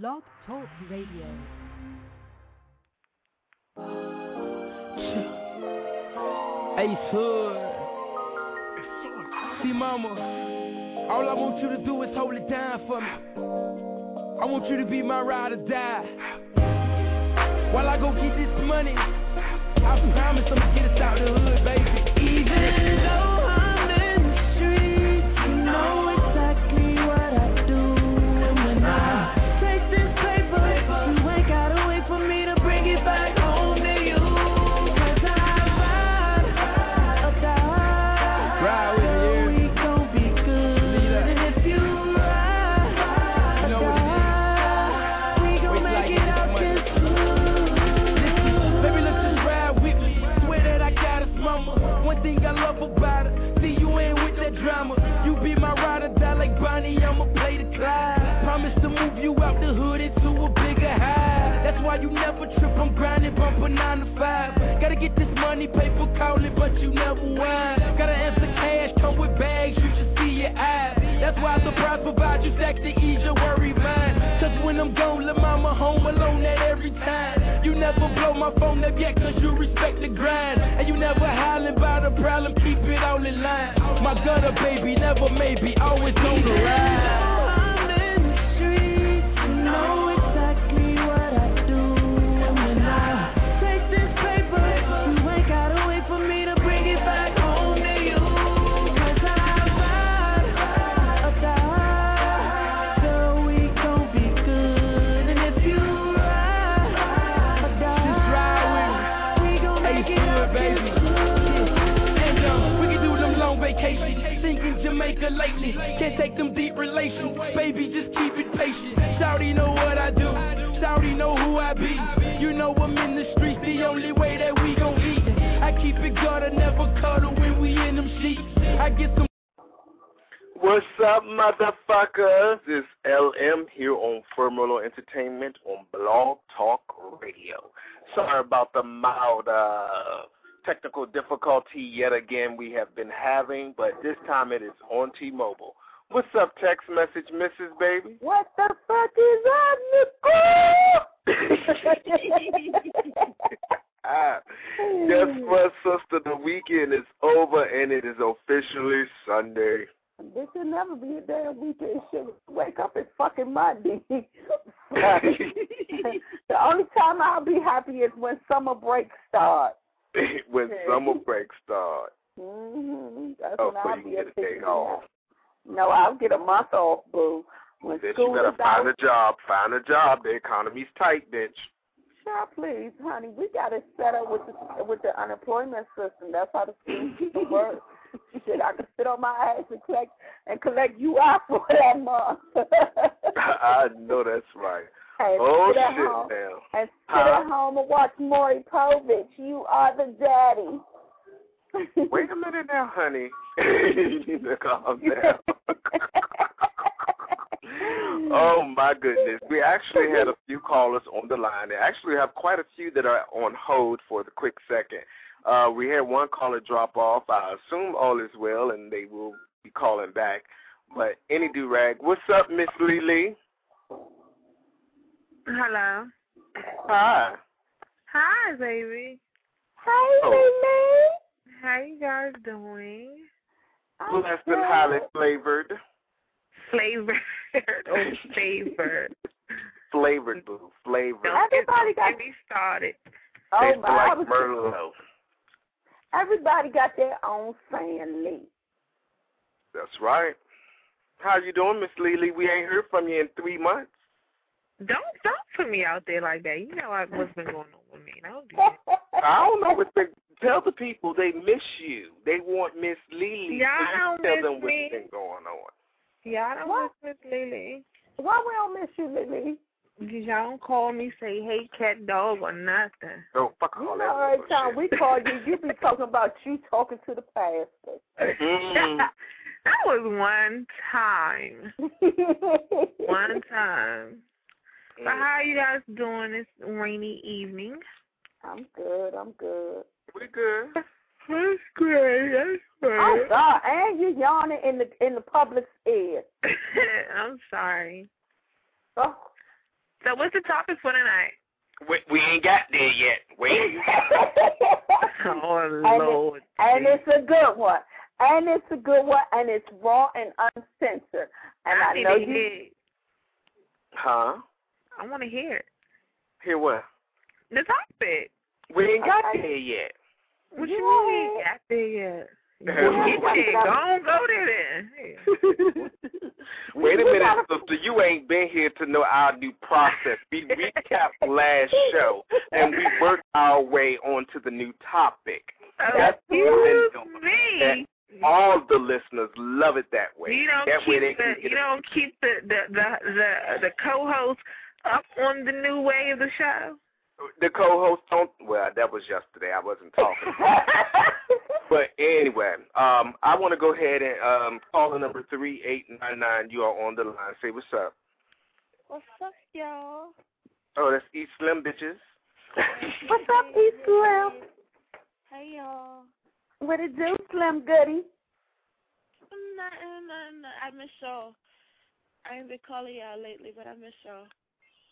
Blog Talk Radio. Ace Hood. See, mama, all I want you to do is hold it down for me. I want you to be my ride or die. While I go get this money, I promise I'ma get us out the hood, baby. Even though I'm grinding, bumping nine to five. Gotta get this money, paper calling, but you never whine. Gotta answer cash, come with bags, you should see your eyes. That's why I surprise provide you stacks to ease your worry mind. Cause when I'm gone, let mama home alone at every time. You never blow my phone up yet cause you respect the grind. And you never hollering about a problem, keep it all in line. My gutter baby, never maybe, always on the ride. Jamaica lately. Can't take them deep relations. Baby, just keep it patient. Shouty know what I do. Shouty know who I be. You know I'm in the streets. The only way that we gon' eat. I keep it gutter, never cuddle when we in them sheets. I get some. What's up, motherfuckers? It's LM here on Firmolo Entertainment on Blog Talk Radio. Sorry about the mild uh, technical difficulty yet again we have been having, but this time it is on T-Mobile. What's up, text message, Mrs. Baby? What the fuck is up, Nicole? Ah, guess what, sister? The weekend is over and it is officially Sunday. This should never be a damn weekend shit. Wake up, it's fucking Monday. the only time I'll be happy is when summer break starts. when summer break starts. hmm That's Oh, when so I'll you be get a day off. No, I'll get a month off, boo. When Bitch, school you better find out. a job. Find a job. The economy's tight, bitch. Sure, please, honey. We got to set up with the with the unemployment system. That's how the system works. Shit, I could sit on my ass and collect and collect you out for that month. I know that's right. And Oh, sit at shit, home, now. And sit Huh? at home and watch Maury Povich. You are the daddy. Wait a minute now, honey. you need to calm down. oh my goodness. We actually had a few callers on the line. They actually have quite a few that are on hold for the quick second. Uh, we had one caller drop off. I assume all is well and they will be calling back. But any do rag. What's up, Miss Lee Lee? Hello. Hi. Hi, baby. Hey, Oh. How you guys doing? Blessed and highly flavored. Flavored oh, or flavored? Flavored, boo. Flavored. Everybody got Get me started. Oh Tastes my! I like Merlot. Everybody got their own family. That's right. How you doing, Miss Lily? We ain't heard from you in three months. Don't don't put me out there like that. You know what- what's been going on with me. Don't do that. I don't know what they tell the people they miss you. They want Miss Lily. Y'all so you don't tell miss them what's me. been going on. Y'all don't What? miss Miss Lily. Why we don't miss you, Lily? Cause y'all don't call me, say hey cat dog or nothing. Oh, fuck You all know, that. every time we call you, you be talking about you talking to the pastor. Mm. that was one time. One time. So mm. how are you guys doing this rainy evening? I'm good. I'm good. We good. That's great. That's great. Oh God! And you're yawning in the in the public's ear. I'm sorry. Oh, So what's the topic for tonight? We, we ain't got there yet. Wait. oh and Lord. It, and it's a good one. And it's a good one, and it's raw and uncensored. And I, I, need know to you. hear. it. Huh? I want to hear it. Hear what? the topic. We ain't got Okay. there yet. What you mean we ain't got there yet? Yeah. Get there. Go on, go there then. Wait a minute, gotta- sister. You ain't been here to know our new process. We recapped last show and we worked our way onto the new topic. Oh, That's excuse the me. All the listeners love it that way. You don't that way they keep can the get you don't keep the the the the, the co-host up on the new way of the show. the co-host don't. Well, that was yesterday. I wasn't talking. But anyway, um, I want to go ahead and um, caller number three eight nine nine. You are on the line. Say what's up. What's up, y'all? Oh, that's East Slim bitches. What's up, E Slim? Hey, y'all. What it do, Slim Goody? Nothing, nothing. I miss y'all. I ain't been calling y'all lately, but I miss y'all.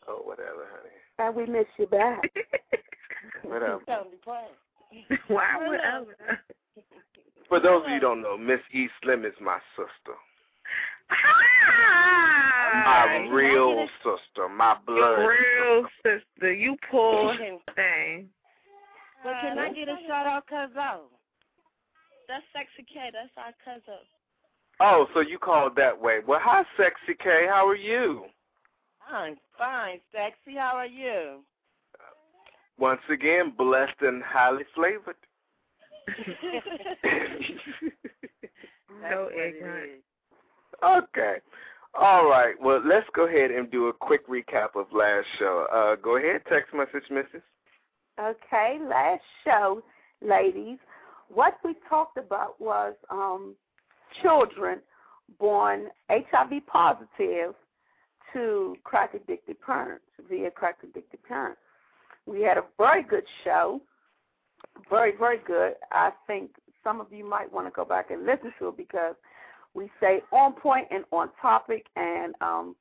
Oh, whatever, honey. And we miss you back. Whatever. Don't be playing. Why whatever? For those of you who don't know, Miss East Slim is my sister. Ah, My real sister. My blood. your real sister. You poor thing. But can I get a shout out, cuz out? That's Sexy K. That's our cousin. Oh, so you called that way. Well, hi, Sexy K. How are you? I'm fine, Sexy. How are you? Once again, blessed and highly flavored. So ignorant. okay. All right. Well, let's go ahead and do a quick recap of last show. Uh, go ahead, text message, Mrs. Okay, last show, ladies, what we talked about was um, children born HIV positive to crack addicted parents via crack addicted parents. We had a very good show, very very good. I think some of you might want to go back and listen to it because we say on point and on topic, and um,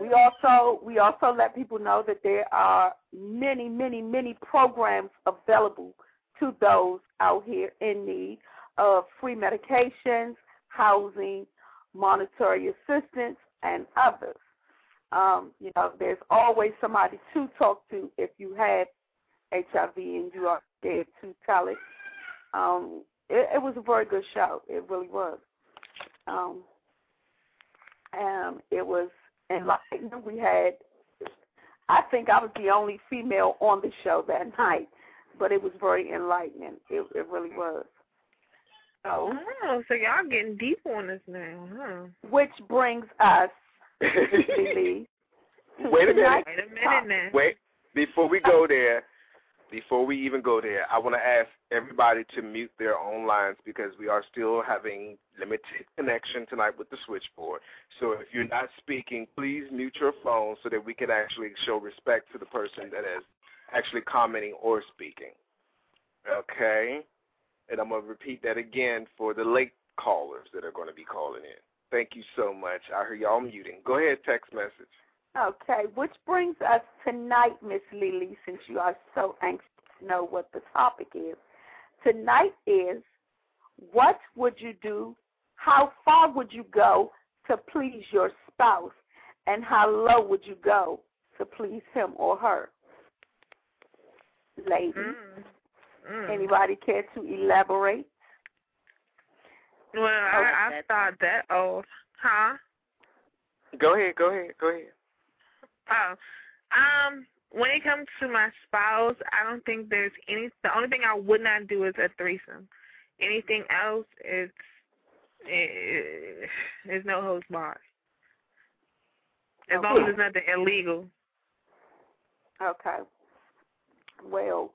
we also we also let people know that there are many, many, many programs available to those out here in need of free medications, housing, monetary assistance, and others. Um, you know, there's always somebody to talk to if you have HIV and you are scared to tell it. Um, it, it was a very good show. It really was. Um, um, it was enlightening. We had, I think I was the only female on the show that night, but it was very enlightening. It, it really was. So, Oh, so y'all getting deep on this now, huh? which brings us, Wait a minute. Wait a minute now. Wait, before we go there, before we even go there, I want to ask everybody to mute their own lines because we are still having limited connection tonight with the switchboard. So if you're not speaking, please mute your phone so that we can actually show respect to the person that is actually commenting or speaking. Okay? And I'm going to repeat that again for the late callers that are going to be calling in. Thank you so much. I hear y'all muting. Go ahead, text message. Okay, which brings us tonight, Miss Lily, since you are so anxious to know what the topic is. Tonight is what would you do? How far would you go to please your spouse? And how low would you go to please him or her? Ladies, Mm. Mm. anybody care to elaborate? Well, I, I thought that old, Huh? Go ahead, go ahead, go ahead. Oh, um, when it comes to my spouse, I don't think there's any. The only thing I would not do is a threesome. Anything else, it's it, there's no holds barred. As long as it's nothing illegal. Okay. Well,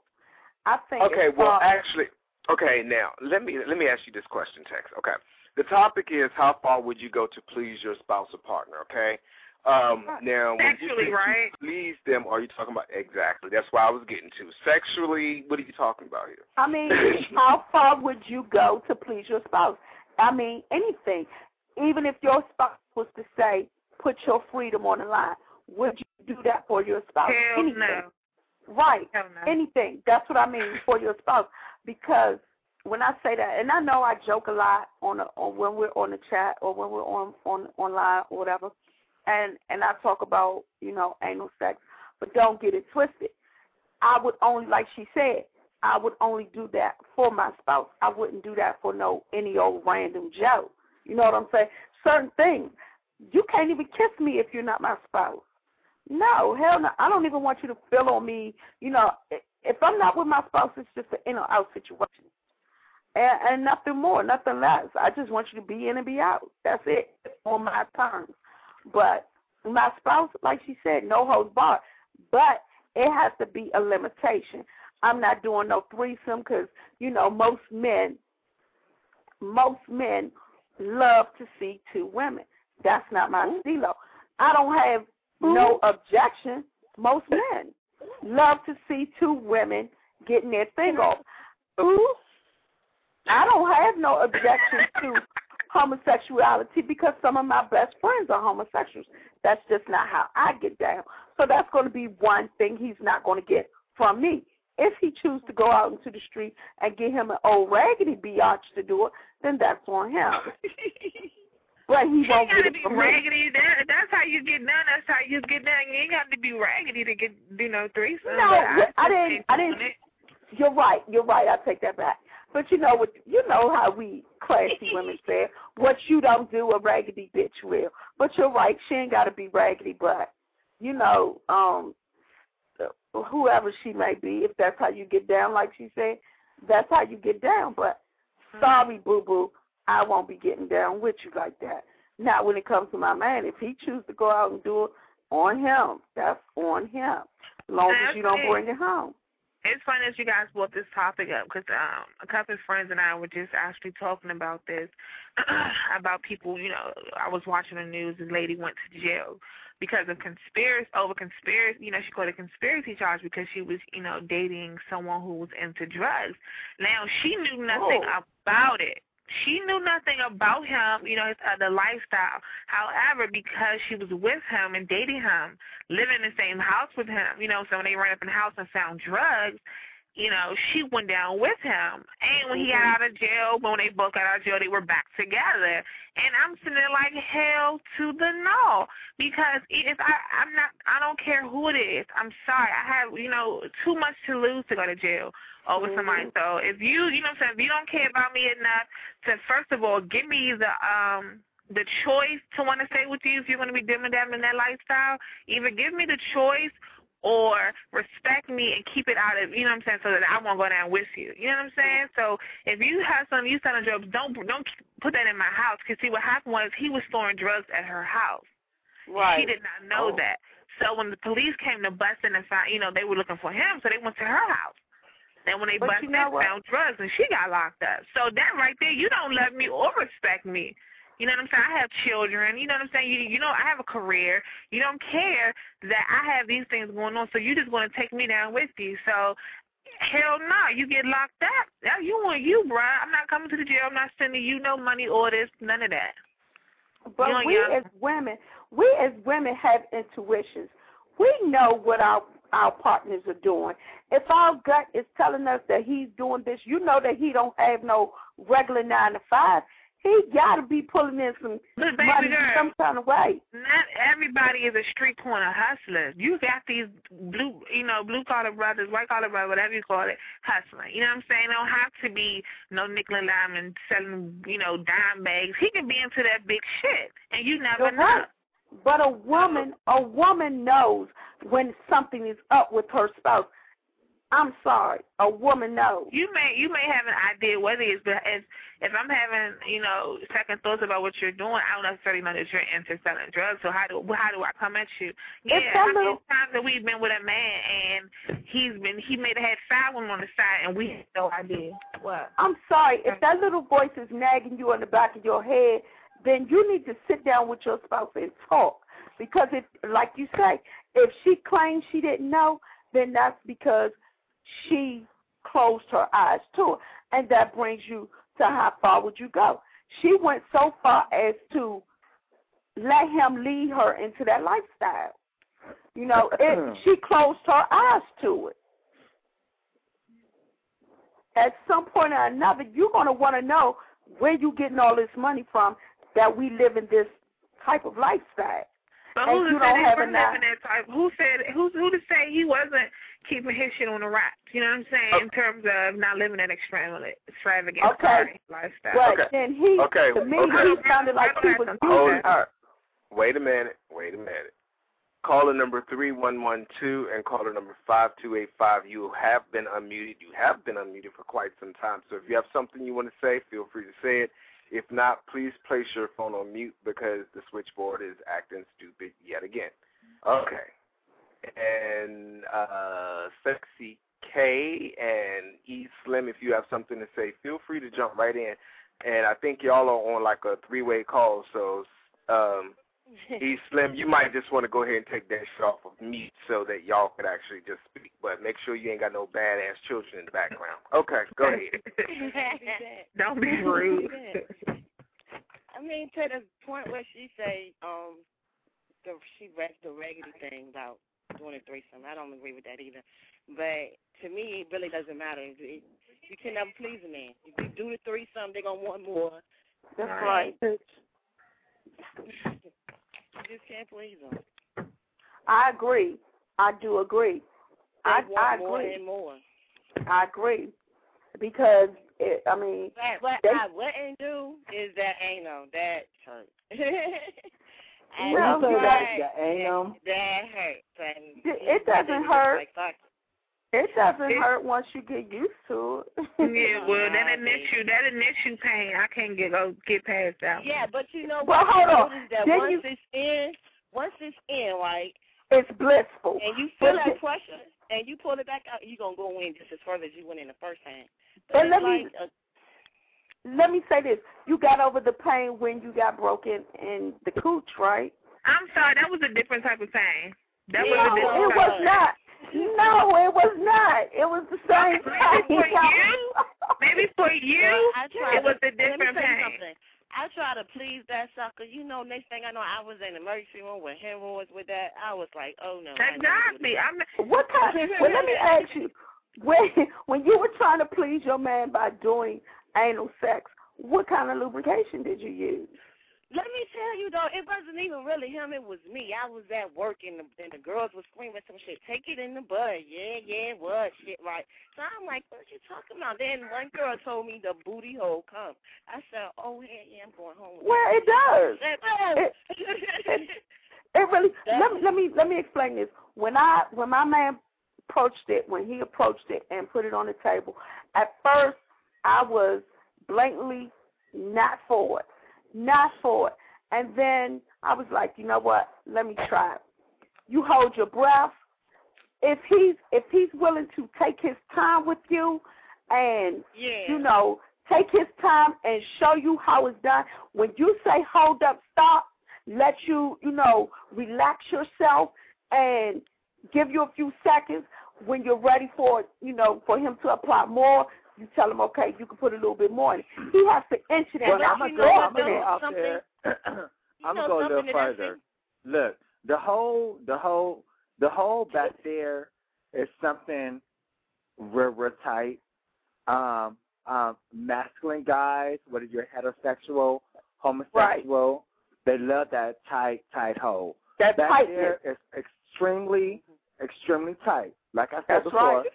I think Okay, well, far- actually, okay. Now, let me let me ask you this question, Tex. Okay, the topic is how far would you go to please your spouse or partner? Okay. Um, now, when you Sexually, say right? to please them, are you talking about exactly? That's why I was getting to sexually. What are you talking about here? I mean, how far would you go to please your spouse? I mean, anything. Even if your spouse was to say, put your freedom on the line, would you do that for your spouse. Hell anything. no. Right. Hell no. Anything. That's what I mean for your spouse. Because when I say that, and I know I joke a lot on, a, on when we're on the chat or when we're on on online or whatever, and and I talk about you know anal sex, but don't get it twisted. I would only, like she said, I would only do that for my spouse. I wouldn't do that for no any old random Joe. You know what I'm saying? Certain things. You can't even kiss me if you're not my spouse. No, hell no. I don't even want you to feel on me. You know, if I'm not with my spouse, it's just an in or out situation. And, and nothing more, nothing less. I just want you to be in and be out. That's it on my terms. But my spouse, like she said, no holds barred. But it has to be a limitation. I'm not doing no threesome because you know most men, most men love to see two women. That's not my mm-hmm. stilo. I don't have no mm-hmm. objection. Most men love to see two women getting their thing off. Ooh, I don't have no objection to homosexuality because some of my best friends are homosexuals. That's just not how I get down. So that's going to be one thing he's not going to get from me. If he chooses to go out into the street and get him an old raggedy biatch to do it, then that's on him. but he You won't gotta be raggedy. That, that's how you get done. That's how you get done. You ain't got to be raggedy to get do no threesome. No, but I didn't- I didn't-. You're right. You're right. I take that back. But you know what? You know how we classy women say, "What you don't do, a raggedy bitch will." But you're right. She ain't got to be raggedy, but you know, um, whoever she may be, if that's how you get down, like she said, that's how you get down. But sorry, boo boo, I won't be getting down with you like that. Now, when it comes to my man, if he chooses to go out and do it on him, that's on him. As long as you don't bring it home. It's funny that you guys brought this topic up because um, a couple of friends and I were just actually talking about this about people. You know, I was watching the news. This lady went to jail because of conspiracy over conspiracy. You know, she called a conspiracy charge because she was, you know, dating someone who was into drugs. Now she knew nothing Oh. about it. She knew nothing about him, you know, his other lifestyle. However, because she was with him and dating him, living in the same house with him, you know, so when they ran up in the house and found drugs, you know, she went down with him. And when he got out of jail, when they both got out of jail, they were back together. And I'm sitting there like hell to the no, because if I, I'm not, I don't care who it is. I'm sorry, I have, you know, too much to lose to go to jail over somebody. So if you, you know, what I'm saying, if you don't care about me enough to first of all give me the um the choice to want to stay with you if you're going to be dim and dam in that lifestyle, either give me the choice or respect me and keep it out of you know what I'm saying, so that I won't go down with you. You know what I'm saying? So if you have some you selling drugs, don't don't put that in my house. Cause see what happened was he was storing drugs at her house. Right. She did not know Oh. that. So when the police came to bust in and found, you know, they were looking for him, so they went to her house. And when they But busted, you know what? found drugs, and she got locked up. So that right there, you don't love me or respect me. You know what I'm saying? I have children. You know what I'm saying? You you know I have a career. You don't care that I have these things going on, so you just want to take me down with you. So hell no, you get locked up. Now you want you, bruh. I'm not coming to the jail. I'm not sending you no money orders, none of that. But You know, we as women, we as women have intuitions. We know what our our partners are doing. If our gut is telling us that he's doing this, you know that he don't have no regular nine to five. He got to be pulling in some But baby money girl, some kind of way. not everybody is a street corner hustler. You got these blue, you know, blue collar brothers, white collar brothers, whatever you call it, hustling. You know what I'm saying? They don't have to be no nickel and dime and selling, you know, dime bags. He can be into that big shit, and you never You're know. right. But a woman, a woman knows when something is up with her spouse. I'm sorry, a woman knows. You may you may have an idea what it is, but if if I'm having you know second thoughts about what you're doing, I don't necessarily know that you're into selling drugs. So how do how do I come at you? Yeah, It's I mean, it's times that we've been with a man and he's been he may have had five women on the side and we had no idea. What? I'm sorry, if that little voice is nagging you in the back of your head, then you need to sit down with your spouse and talk. Because if, like you say, if she claims she didn't know, then that's because she closed her eyes to it. And that brings you to how far would you go? She went so far as to let him lead her into that lifestyle. You know, it, mm-hmm. she closed her eyes to it. At some point or another, you're going to want to know where you getting all this money from that we live in this type of lifestyle. But And who you to say they were living that type? Who said who who to say he wasn't keeping his shit on the rack? You know what I'm saying? Oh. In terms of not living that extravagant, extravagant Okay. lifestyle. But Okay. then he, Okay, to me, okay. he sounded like he was Hold using it. her. Wait a minute. Wait a minute. Caller number 3112 and caller number 5285. You have been unmuted. You have been unmuted for quite some time. So if you have something you want to say, feel free to say it. If not, please place your phone on mute because the switchboard is acting stupid yet again. Okay. And uh, Sexy K and E Slim, if you have something to say, feel free to jump right in. And I think y'all are on like a three-way call, so um, E Slim, you might just want to go ahead and take that shit off of mute so that y'all could actually just speak. But make sure you ain't got no badass children in the background. Okay, go ahead. Don't be rude. I mean, to the point where she say, um, the she read the raggedy thing about doing a threesome. I don't agree with that either. But to me, it really doesn't matter. It, it, you can never please a man. If you do the threesome, they're gonna want more. That's right. You just can't please them. I agree. I do agree. They I, want I more agree. and more. I agree. Because, it, I mean, But what They- I wouldn't do is that anal. That hurt. I Well, tried. that- the anal? That hurts. And It- it doesn't hurt. Like, fuck. it doesn't It- hurt once you get used to it. Yeah, well, that Nah, initial that initial pain, I can't get go get past that. Yeah, but you know Well, what? hold you on. notice That Then once you- it's in, once it's in, right, it's blissful. and you feel But that the- pressure, and you pull it back out, you gonna go in just as further as you went in the first time. So And it's let me- a, Let me say this. You got over the pain when you got broken in the cooch, right? I'm sorry, that was a different type of pain. That no, was a different it was of not. No, it was not. It was the same Maybe pain. for you. Maybe for you, well, it was to, a different let me tell you pain. something. I try to please that sucker. You know, next thing I know, I was in the emergency room with hemorrhoids with that. I was like, oh no. I ain't gonna Exactly. I'm What kind? Well, let me ask you. When when you were trying to please your man by doing anal sex, what kind of lubrication did you use? Let me tell you though, it wasn't even really him. It was me. I was at work and the and the girls were screaming some shit. Take it in the butt. Yeah, yeah, what shit, right? So I'm like, what you talking about? Then one girl told me the booty hole come. I said, oh yeah, yeah, I'm going home. Well, it does. It, said, oh. It really. Let me let me let me explain this. When I when my man approached it, when he approached it and put it on the table, at first I was blatantly not for it, not for it, and then I was like, you know what? Let me try it. You hold your breath. If he's if he's willing to take his time with you, and yeah. you know, take his time and show you how it's done. When you say hold up, stop, let you, you know, relax yourself and give you a few seconds when you're ready for, you know, for him to apply more. You tell him, okay, you can put a little bit more in. He has to inch it Well, in. let I'm gonna go. know I'm gonna go out there. I'm gonna go a little something that I further. Look, the whole, the whole, the whole back there is something real, real tight. Um, um, masculine guys, whether you're heterosexual, homosexual, they love that tight, tight hole. That Back tightness. there is extremely, extremely tight. Like I said That's before, right.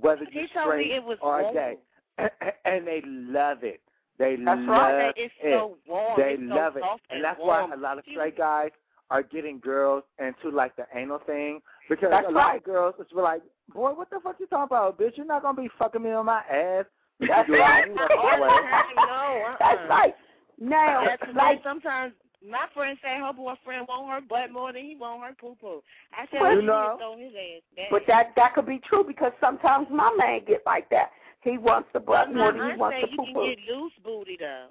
whether He you're told me straight it was or gay, and they love it. They That's love right. It's it. so warm. They it's so love it, soft and and that's warm. why a lot of straight guys are getting girls into like the anal thing because That's a lot right. of girls is like, boy, what the fuck you talking about, bitch? You're not gonna be fucking me on my ass. That's it right. any fucking way. no, uh-uh. That's right. Now, That's like, sometimes my friend say her boyfriend want her butt more than he want her poo poo. I said, Well, you know- his ass back. but that that could be true because sometimes my man get like that. He wants the butt But more than he wants say the you poo can poo. get loose booty though.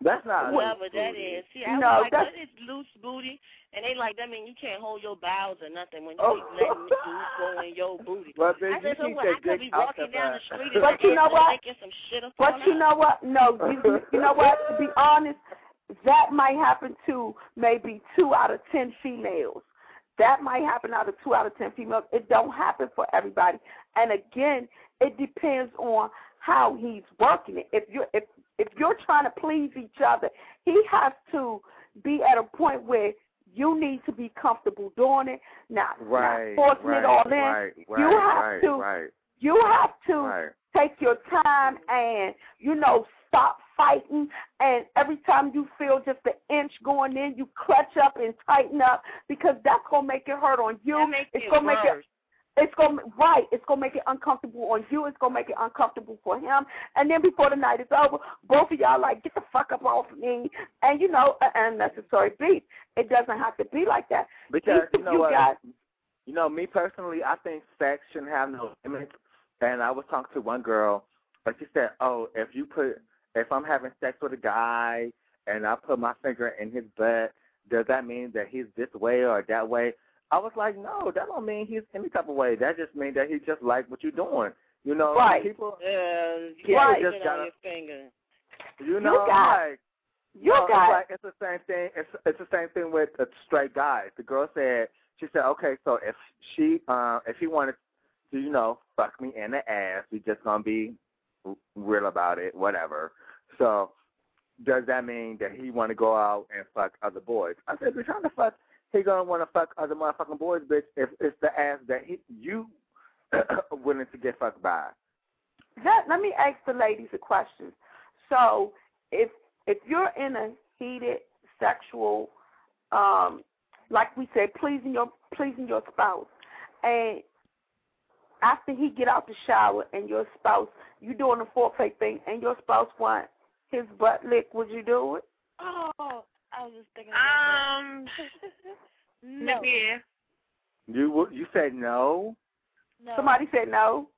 That's not Whatever that is. See, I No, was like, that's- what is loose booty? And they like that mean you can't hold your bowels or nothing when you Oh. keep letting it loose go in your booty. Well, I bitch, you said, so what? I could be walking down the butt. street and But you know what? making some shit up But you know what? No, you, you know what? To be honest, that might happen to maybe two out of ten females. that might happen out of two out of ten females. It don't happen for everybody. And again, it depends on how he's working it. If you're if if you're trying to please each other, he has to be at a point where you need to be comfortable doing it, not, right, not forcing right, it all in. Right, right, you have right, to right. you have to Right. take your time and you know stop fighting and every time you feel just an inch going in you clutch up and tighten up because that's gonna make it hurt on you That makes it's it gonna make it worse. It's gonna right it's gonna make it uncomfortable on you it's gonna make it uncomfortable for him and then before the night is over both of y'all like get the fuck up off me and you know uh, unnecessary beef it doesn't have to be like that Because you know what? got You know, me personally, I think sex shouldn't have no limits. And I was talking to one girl, and she said, "Oh, if you put, if I'm having sex with a guy and I put my finger in his butt, does that mean that he's this way or that way?" I was like, "No, that don't mean he's any type of way. That just means that he just like what you're doing. You know, Right. people, Yeah, Yeah, Right. just just gotta- on your finger. you know, got- like." you no, got it's like it's the same thing. It's it's the same thing with uh, straight guys. The girl said she said, okay, so if she uh if he wanted to, you know, fuck me in the ass, we just gonna be real about it, whatever. So does that mean that he want to go out and fuck other boys? I said, bitch, how the fuck he gonna want to fuck other motherfucking boys, bitch? If it's the ass that he you willing to get fucked by. let, let me ask the ladies a question. So if if you're in a heated sexual, um, like we said, pleasing your pleasing your spouse, and after he get out the shower and your spouse, you doing the foreplay thing, and your spouse want his butt lick, would you do it? Oh, I was just thinking. About Um, no, yeah. You you said no. no. Somebody said no.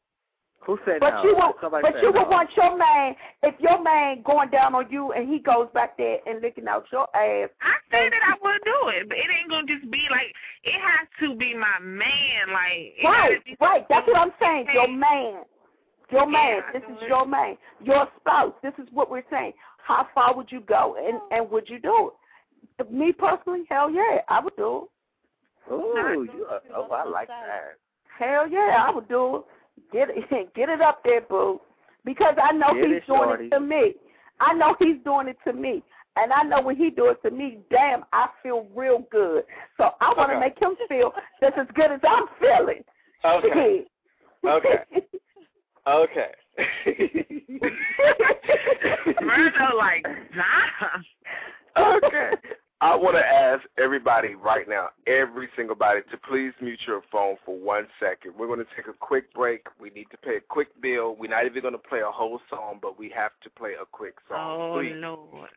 Who said But no? you would, Somebody but said you no. would want your man if your man going down on you and he goes back there and licking out your ass. I said that I would do it, but it ain't gonna just be like it has to be my man. Like it Right, right. That's what I'm saying. Your man, your man. Yeah, I This is your man, your spouse. This is what we're saying. How far would you go, and and would you do it? Me personally, hell yeah, I would do it. Ooh, you are, oh, I like that. Hell yeah, I would do it. Get it, get it up there, boo. Because I know Get he's it, doing shorty. it to me. I know he's doing it to me. And I know when he do it to me, damn, I feel real good. So I want to Okay. make him feel just as good as I'm feeling. Okay. Okay. Okay. Virgo like nah. okay. I want to ask everybody right now, every single body, to please mute your phone for one second. We're going to take a quick break. We need to pay a quick bill. We're not even going to play a whole song, but we have to play a quick song. Oh please. Lord.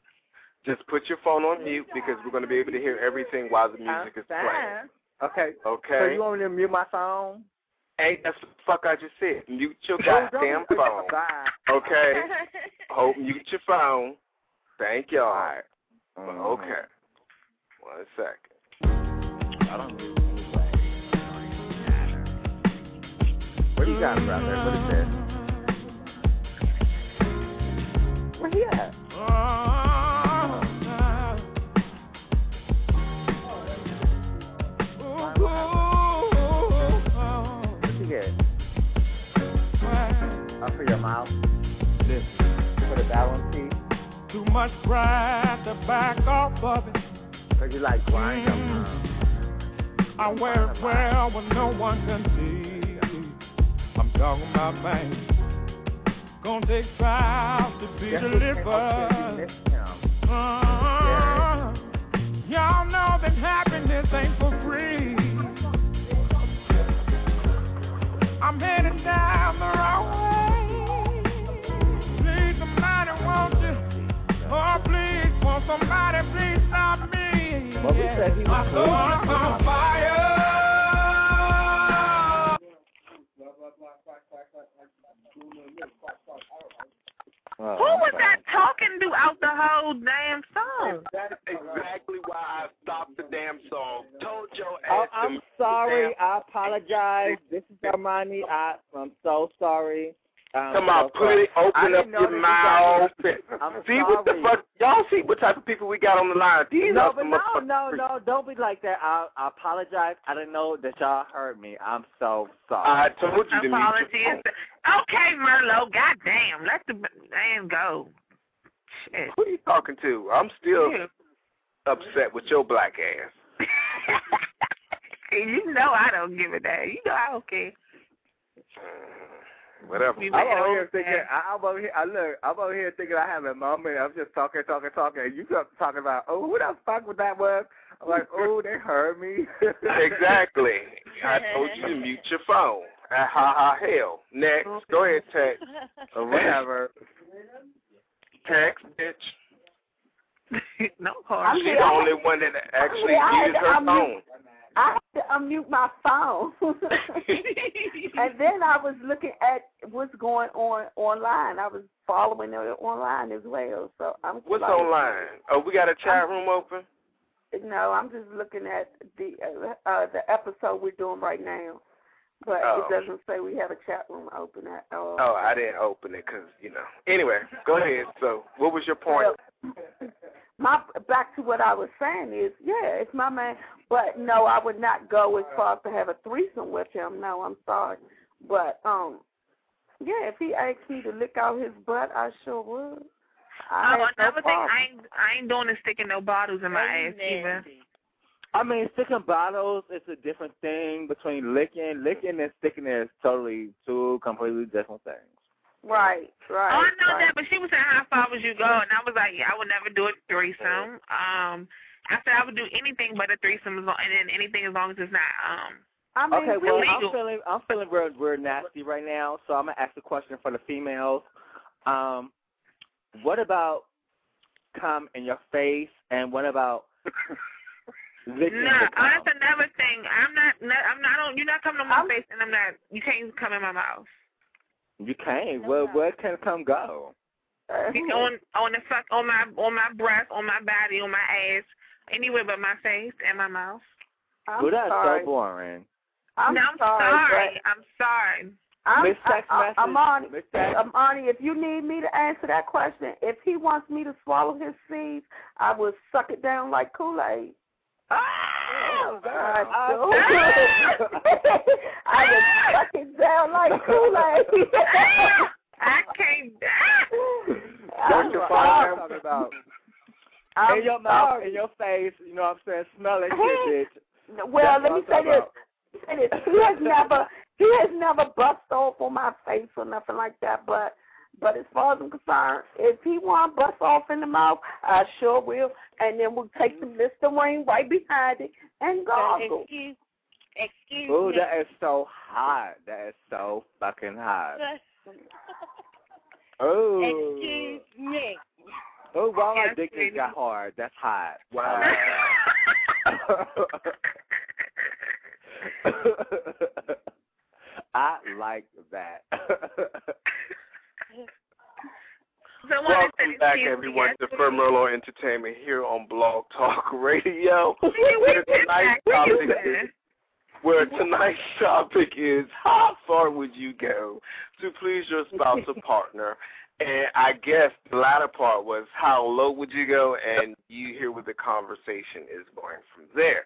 Just put your phone on mute because we're going to be able to hear everything while the music is playing. Okay. Okay. So you want me to mute my phone? Hey, that's what the fuck I just said. Mute your Oh, goddamn phone. Bye. Okay? Hold, mute your phone. Thank y'all. All right. Mhm. Okay. One second. I don't mute anyway. What you got, brother? What is this? Where he at? What you get? Up for your mouth? For the balance? Too much pride to back off of it. Cause you like grind them, I wear it well when no one can see. I'm talking about things. Gonna take trials to be Guess who came up delivered. Uh, y'all know that happiness ain't for free. I'm headed down the wrong way. Please, somebody won't you? Oh, please, won't somebody please stop me? Well, we said he My was soul is on fire. Oh, Who was that talking throughout the whole damn song? That's exactly why I stopped the damn song. Told your Oh, ass to I'm sorry. I apologize. This is Armani. I, I'm so sorry. Um, Come on, so put it, open up your mouth. See what the fuck? Y'all see what type of people we got on the line? These No, are but no, no, no, don't be like that. I, I apologize. I didn't know that y'all heard me. I'm so sorry. I told you to mute your Apologies. phone. Okay, Merlot. Goddamn. Let the man go. Shit. Who are you talking to? I'm still You. upset with your black ass. you know I don't give a damn. You know I don't care. Whatever. I'm over here thinking. I, I'm over here. I look. I'm over here thinking I have a moment. I'm just talking, talking, talking. And you start talking about, oh, who the fuck was that was? I'm like, oh, they heard me. Exactly. I told you to mute your phone. Ah, ha ha hell. Next. Go ahead, text. or whatever. Text, bitch. no I'm. She's the only one that actually Yeah, I had uses to her unmute- phone. I had to unmute my phone. and then I was looking at what's going on online. I was following it online as well. So I'm What's like, online? Oh, we got a chat room open? No, I'm just looking at the uh, uh the episode we're doing right now. But Oh. it doesn't say we have a chat room open at all. Oh, I didn't open it because, you know. Anyway, go ahead. So, what was your point? My back to what I was saying is, yeah, it's my man. But no, I would not go as far as to have a threesome with him. No, I'm sorry. But um, yeah, if he asked me to lick out his butt, I sure would. I Oh, have no another thing. I ain't I ain't doing is sticking no bottles in my ass either. I mean, sticking bottles is a different thing between licking. Licking and sticking is totally two completely different things. Right, right. Oh, I know right. that, but she was saying how far would you go, and I was like, yeah, I would never do a threesome. Um, I said I would do anything but a threesome, as long, and then anything as long as it's not um. I mean, Okay, well, I'm illegal. feeling I'm feeling real, real nasty right now, so I'm gonna ask a question for the females. Um, what about come in your face, and what about licking No, the oh, that's cum? another thing. I'm not, no, I'm not on. You're not coming on my I'm- face, and I'm not. You can't come in my mouth. You can't. Where where can come go? on on the fuck on my on my breast, on my body, on my ass, anywhere but my face and my mouth. I'm well, that's sorry. so boring. I'm no, I'm sorry. sorry. I'm sorry. but I'm, Miss Text I, I, Message. Amani, Miss Text. Amani, if you need me to answer that question, if he wants me to swallow his seeds, I will suck it down like Kool-Aid. Ah! Oh, oh I girl. do. I will suck it down like Kool-Aid. I can't. That's I'm what. I'm talking about. I'm in your mouth, sorry. in your face, you know what I'm saying? Smell that shit, bitch. Well, That's let me say I'm this. talking Say this. He has never he has never bust off on my face or nothing like that. But but as far as I'm concerned, if he want to bust off in the mouth, I sure will. And then we'll take the mm-hmm. Listerine right behind it and goggle. Excuse, excuse Ooh, me. that is so hot. That is so fucking hot. Ooh. Excuse me. Oh, wow, my dick baby. just got hard. That's hot. Wow. I like that. Welcome back, everyone, to Firmerlo Entertainment here on Blog Talk Radio. Where tonight's that. Where you topic is where tonight's topic is how far would you go to please your spouse or partner? And I guess the latter part was how low would you go, and you hear where the conversation is going from there.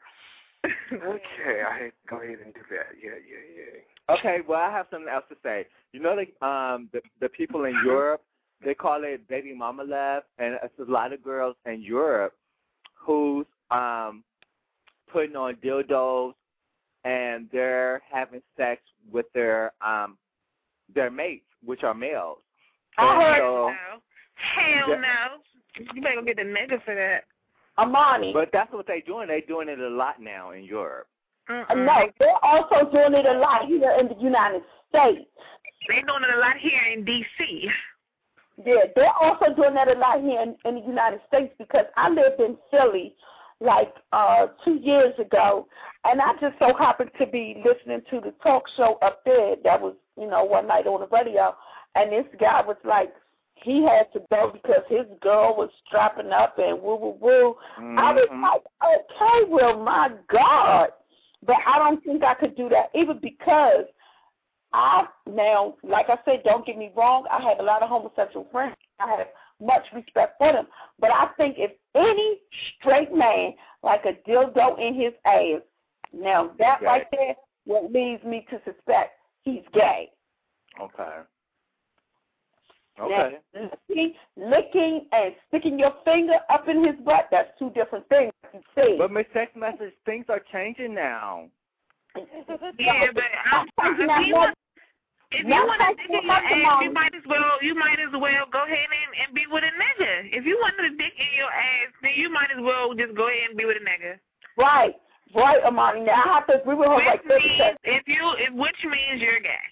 Okay, I go ahead and do that. Yeah, yeah, yeah. Okay, well, I have something else to say. You know, the um, the the people in Europe, they call it baby mama love, and it's a lot of girls in Europe who's um putting on dildos and they're having sex with their um their mates, which are males. I And heard- so- no. Hell no. You better go get the nigga for that. Amani. But that's what they're doing. They're doing it a lot now in Europe. Mm-mm. no, they're also doing it a lot here in the United States. They're doing it a lot here in D.C. Yeah, they're also doing that a lot here in, in the United States because I lived in Philly like uh two years ago and I just so happened to be listening to the talk show up there that was, you know, one night on the radio and this guy was like he had to go because his girl was strapping up and woo woo woo. I was Mhm. like, Okay, well my God but I don't think I could do that even because I now, like I said, don't get me wrong. I have a lot of homosexual friends. I have much respect for them, but I think if any straight man like a dildo in his ass, now that Okay. right there, what leads me to suspect he's gay. Okay. Okay. Now, licking, licking and sticking your finger up in his butt, that's two different things. You see. But my text message, things are changing now. Yeah, but I'm, I'm if not- you want, if you want to talking dick in your ass, you might as well you might as well go ahead and, and be with a nigga. If you want to dick in your ass, then you might as well just go ahead and be with a nigga. Right, right, Amani. Now I have to agree with her Which like means if you if which means you're gay.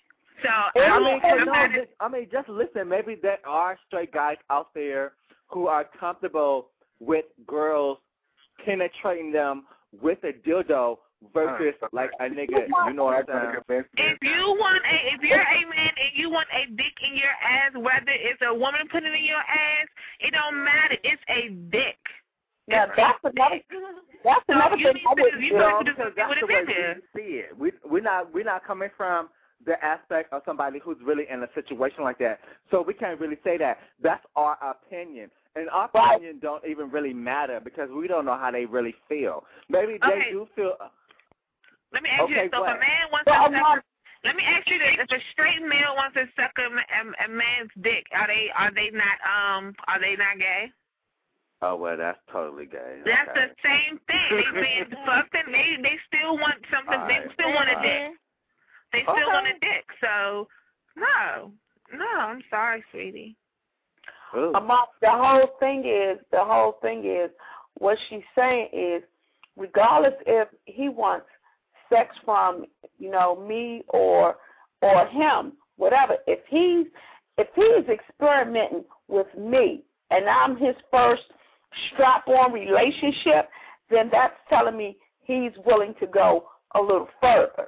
So I I I'm, mean, I'm no, just, I mean, just listen. Maybe there are straight guys out there who are comfortable with girls penetrating them with a dildo versus Uh, like a nigga. You know what I'm saying? If you want a, if you're a man and you want a dick in your ass, whether it's a woman putting it in your ass, it don't matter. It's a dick. now It's that's a another dick. that's So another you thing need I wouldn't you do. know, because that's the a way nigga. we see it. We we're not we're not coming from the aspect of somebody who's really in a situation like that. So we can't really say that. That's our opinion. And our Right. opinion don't even really matter because we don't know how they really feel. Maybe they Okay. do feel Let me ask you Okay, this: so if a man wants But to suck, not- let me ask you this: if a straight male wants to suck a, ma- a, a man's dick, are they are they not um are they not gay? Oh well that's totally gay. That's okay. the same thing. They being fucked and they they still want something. They still want a Alright. dick. They still Okay. want a dick. So no, no, I'm sorry, sweetie. Ooh. Among the whole thing is the whole thing is what she's saying is regardless if he wants sex from you know me or or him whatever if he's if he's experimenting with me and I'm his first strap on relationship then that's telling me he's willing to go a little further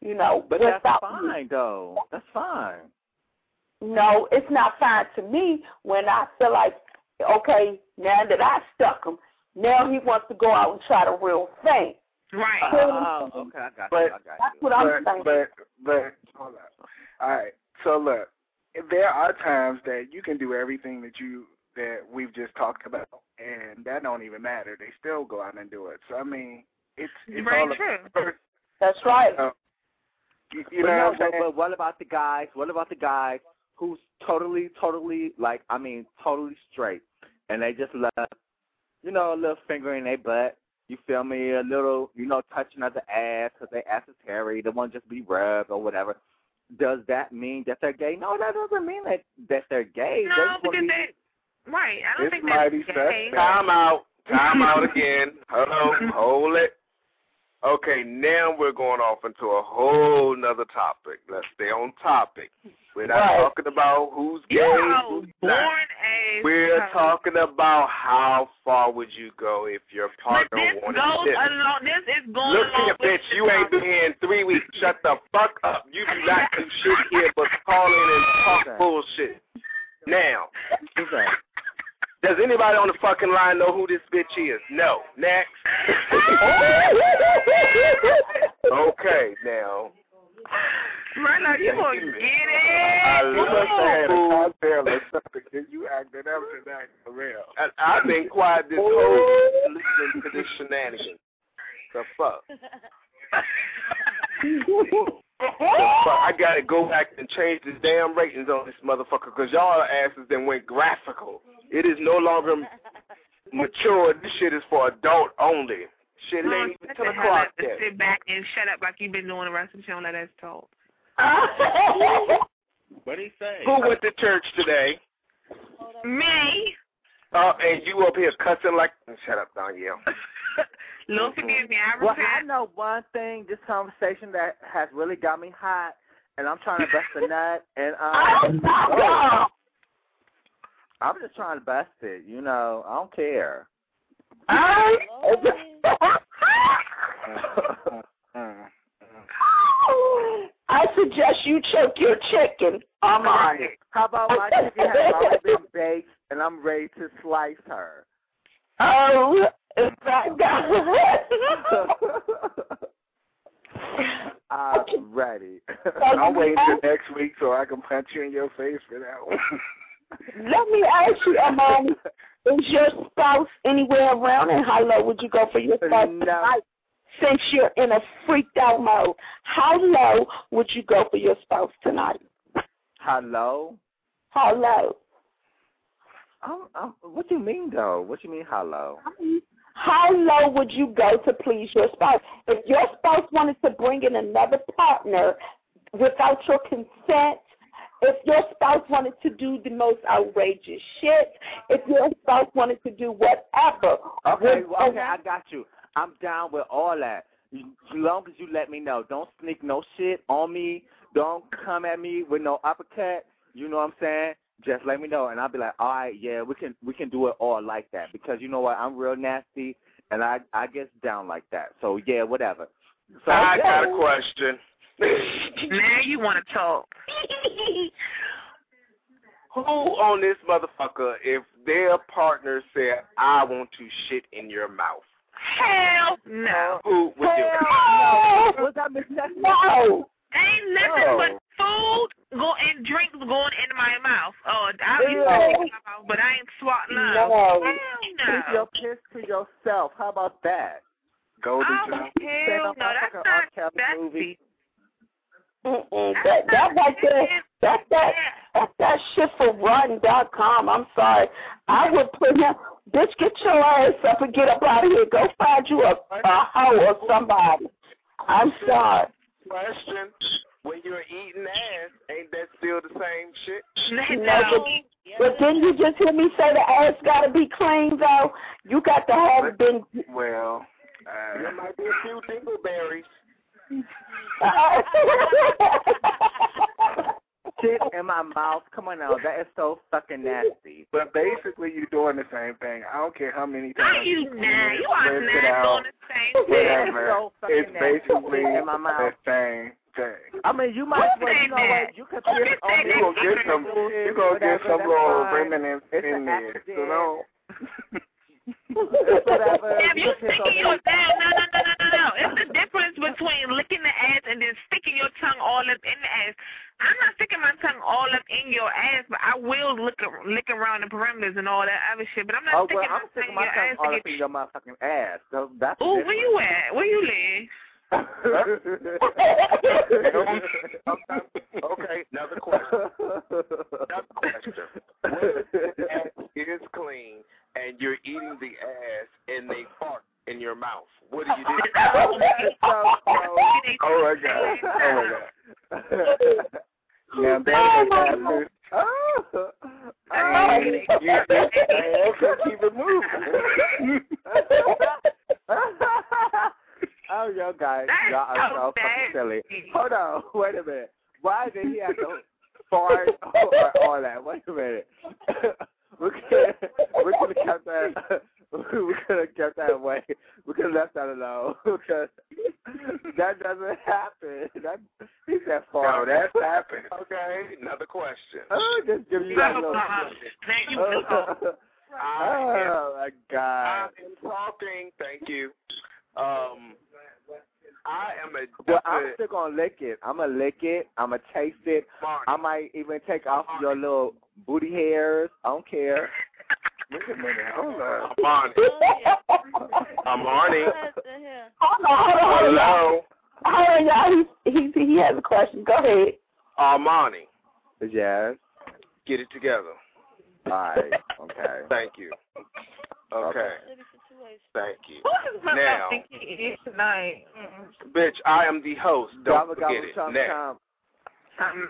you know but that's without me. fine though. That's fine. No, it's not fine to me when I feel like, okay, now that I stuck him, now he wants to go out and try the real thing. Right. Oh, okay, I got But- you. I got That's you. what I'm but, saying. but but hold on. All right. So look, there are times that you can do everything that you that we've just talked about, and that don't even matter. They still go out and do it. So I mean, it's it's Very all true. about That's right. uh, you, you but, know no, what I'm but, saying? but what about the guys? What about the guys who's totally, totally like I mean, totally straight, and they just love, you know, a little finger in their butt. You feel me? A little, you know, touching of the ass because their ass is hairy. They want to just be rubbed or whatever. Does that mean that they're gay? No, that doesn't mean that that they're gay. No, just wanna because be- they right. I don't It's think that's mighty gay. suspect. Time out. Time out again. Hello. Hold it. Okay, now we're going off into a whole nother topic. Let's stay on topic. We're not Right. talking about who's gay, who's not. We're talking about how far would you go if your partner this wanted goes this. along. This is going Look here, bitch. You ain't been here in three weeks. Shut the fuck up. You do not do shit here but call in and talk bullshit. Now? Does anybody on the fucking line know who this bitch is? No. Next. okay, now. Right now, you gonna get it. You must have had a Ooh. cocktail or something. 'cause You acted up tonight for real. I, I've been quiet this whole listening to this shenanigans. The fuck? The? I gotta go back and change the damn ratings on this motherfucker because y'all asses then went graphical. It is no longer mature. This shit is for adult only. Shit, it No, ain't even shut 10 the hell o'clock yet. sit back and shut up like you've been doing the rest of the show and let us talk. What did he say? Who went to church today? Me? Uh, and you up here cussing like. Shut up, Danielle. Lord forgive me. I Well, I know one thing. This conversation that has really got me hot, and I'm trying to bust a nut, and um, Oh, I'm just trying to bust it. You know, I don't care. I suggest you choke your chicken. I'm on it. How about my chicken has already been baked, and I'm ready to slice her? Oh, is that I'm ready. I'll wait until next week so I can punch you in your face for that one. Let me ask you, Amani, is your spouse anywhere around and how low would you go for your spouse No. tonight? Since you're in a freaked out mode, how low would you go for your spouse tonight? Hello? How low? I'm, I'm, what do you mean though? What do you mean hello? How low would you go to please your spouse? If your spouse wanted to bring in another partner without your consent, if your spouse wanted to do the most outrageous shit, if your spouse wanted to do whatever, Okay, well, okay, I got you. I'm down with all that. You- As long as you let me know. Don't sneak no shit on me. Don't come at me with no uppercut. You know what I'm saying? Just let me know, and I'll be like, all right, yeah, we can we can do it all like that because you know what? I'm real nasty, and I I get down like that. So yeah, whatever. So I yeah. got a question. Now you want to talk. Who on this motherfucker, if their partner said, I want to shit in your mouth, Hell no. who would do it? No. Was that Miss Nestle? no. Ain't nothing No. but food go and drinks going into my mouth. Oh, I'll be Ew. in my mouth, but I ain't swatting up. No. Keep your no. piss to yourself. How about that? Golden Oh, child. hell no. That's not R. Kelly that's movie. Mm-mm. That that right there, that's that that's that shit for run.com. I'm sorry. I would put him bitch get your ass up and get up out of here. Go find you a, a hoe or somebody. I'm sorry. Question. When you're eating ass, ain't that still the same shit? No. But didn't you just hear me say the ass gotta be clean though? You got to have been Well, uh, There might be a few dingleberries. Shit in my mouth. Come on now, that is so fucking nasty. but basically you're doing the same thing. I don't care how many Are times you now? You are Lift it not out. doing the same thing. Whatever. So fucking It's nasty. basically in my the mouth. same thing. I mean, you might as well. You know what? You could Who piss on say me. that? You gonna get some. You gonna get some little fine. remnants in there. So accident. don't. If you You piss sticking your down, no, no, no, no, no, no. It's the difference between licking the ass and then sticking your tongue all up in the ass. I'm not sticking my tongue all up in your ass, but I will lick, lick around the perimeters and all that other shit. But I'm not Oh, sticking well, I'm my sticking tongue in my tongue ass. all up in your motherfucking ass. So that's Ooh, where you at? Where you live? Okay, another question. Another question. What if the ass is clean and you're eating the ass and they fart in your mouth? What do you do? Oh my god. Oh my god. Now that is after. Oh. And you, you, keep it moving. oh, yo, guys, That's y'all are so so fucking silly. Hold on, wait a minute. Why did he have to fart or all that? Wait a minute. we could we could have kept that. We could have kept that away. We could have left that alone because that doesn't happen. That he said No, fart. that's happened. Okay, another question. Oh, just give you that little. Now you know. oh my God. I god. am talking. Thank you. Um, I am a Well, I'm still gonna lick it. I'm gonna lick it. I'm gonna taste it. Mark. I might even take off your little booty hairs. I don't care. Wait a minute. Hold on. I'm on it. I'm on it. Hold on, hold on, hold. Hello, Hold on, y'all. He, he, he has a question. Go ahead. Armani. Yes. Get it together. All right. Okay. Thank you. Okay. Thank you. Who is my Now. thinking he is tonight? Mm-mm. Bitch, I am the host. Don't Gobble, forget gobble, it. chomp, Now, chomp. I'm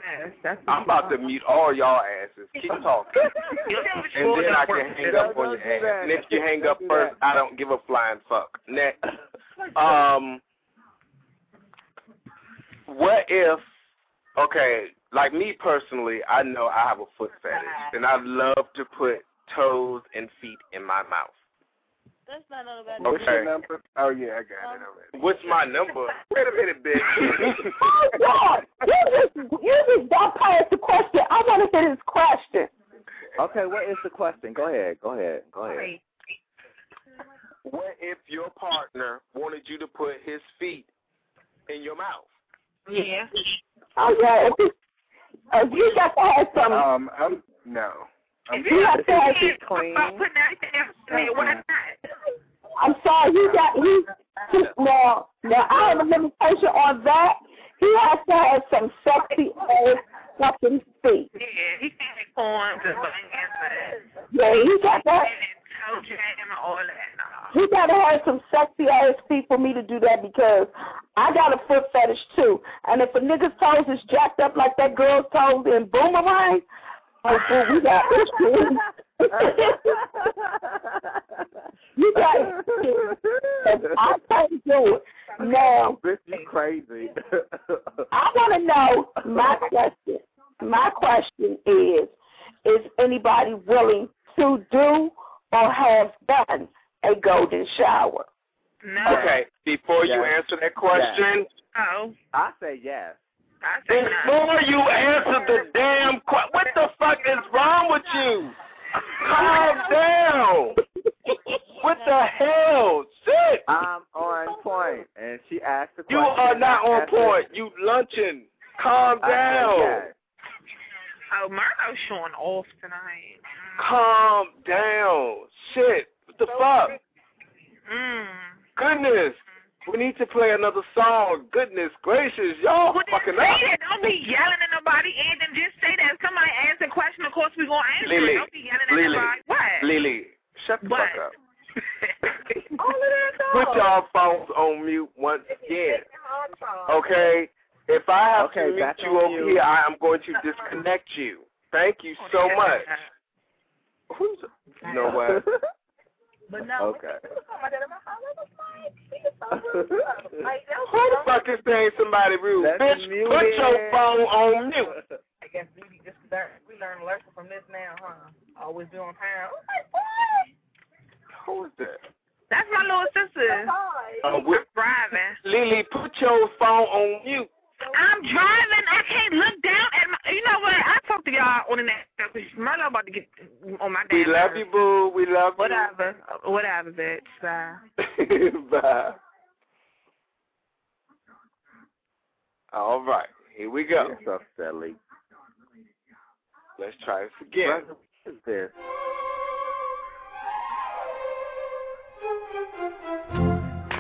mad. I'm about to mute all y'all asses. Keep talking. And then I can hang up on your ass. And if you hang up first. I don't give a flying fuck. Next. Um, what if, okay, like me personally, I know I have a foot fetish, and I love to put toes and feet in my mouth. That's not all about What's Okay. your number? Oh yeah, I got it already. What's my number? Wait a minute, bitch. Oh, God. You just, you just bypassed the question. I want to hear his question. Okay, what is the question? Go ahead. Go ahead. Go ahead. what if your partner wanted you to put his feet in your mouth? Yeah. Oh yeah. Uh, you got to have some. Um, I'm no. I'm If you got to have Is it clean? putting everything in there, why uh-uh. not? I'm sorry. He got he. he now, now I have a limitation on that. He has to have some sexy ass fucking feet. Yeah, he can't make forms and bang Yeah, he got that. and toe jam and all that. No. He gotta have some sexy ass feet for me to do that because I got a foot fetish too. And if a nigga's toes is jacked up like that girl's toes in boomerang, oh boo, we got issues. you got issues. I can't do it. Now this is crazy. I wanna know my question. My question is is anybody willing to do or have done a golden shower? No. Okay, before you answer that question, Oh, I say yes. I say before you answer the damn question, what the fuck is wrong with you? Calm down. What the hell? Shit. I'm on point, and she asked the question. You are not on answered- point. You lunching. Calm down. yes. Oh, Murdo's showing off tonight. Calm down. Shit. What the fuck? Mm. Goodness. We need to play another song. Goodness gracious. Y'all Well, then fucking say up. that. Don't be yelling at nobody, and then just say that. If somebody asks a question, of course we gonna answer Lily, it. Don't be yelling at Lily, nobody. What? Lily, shut the What? fuck up. All of that Put y'all phones on mute once again. Okay? If I have Okay, to mute you over mute. here, I am going to uh-uh. disconnect you. Thank you oh, so much. Who's you know what? But no. Okay. Who the fuck is saying somebody rude? Let's Bitch, mute put your phone on mute. I guess we just learn, we learn a lesson from this now, huh? Always be on time. Who is that? That's my little sister. Uh, we- Driving. Lily, put your phone on mute. I'm driving. I can't look down at my. You know what? I talk to y'all on the next. Murder about to get on my damn. We love nerves. you, boo. We love you. Whatever. Whatever, bitch. Bye. Bye. All right, here we go. You're so silly. Let's try this again. What is this?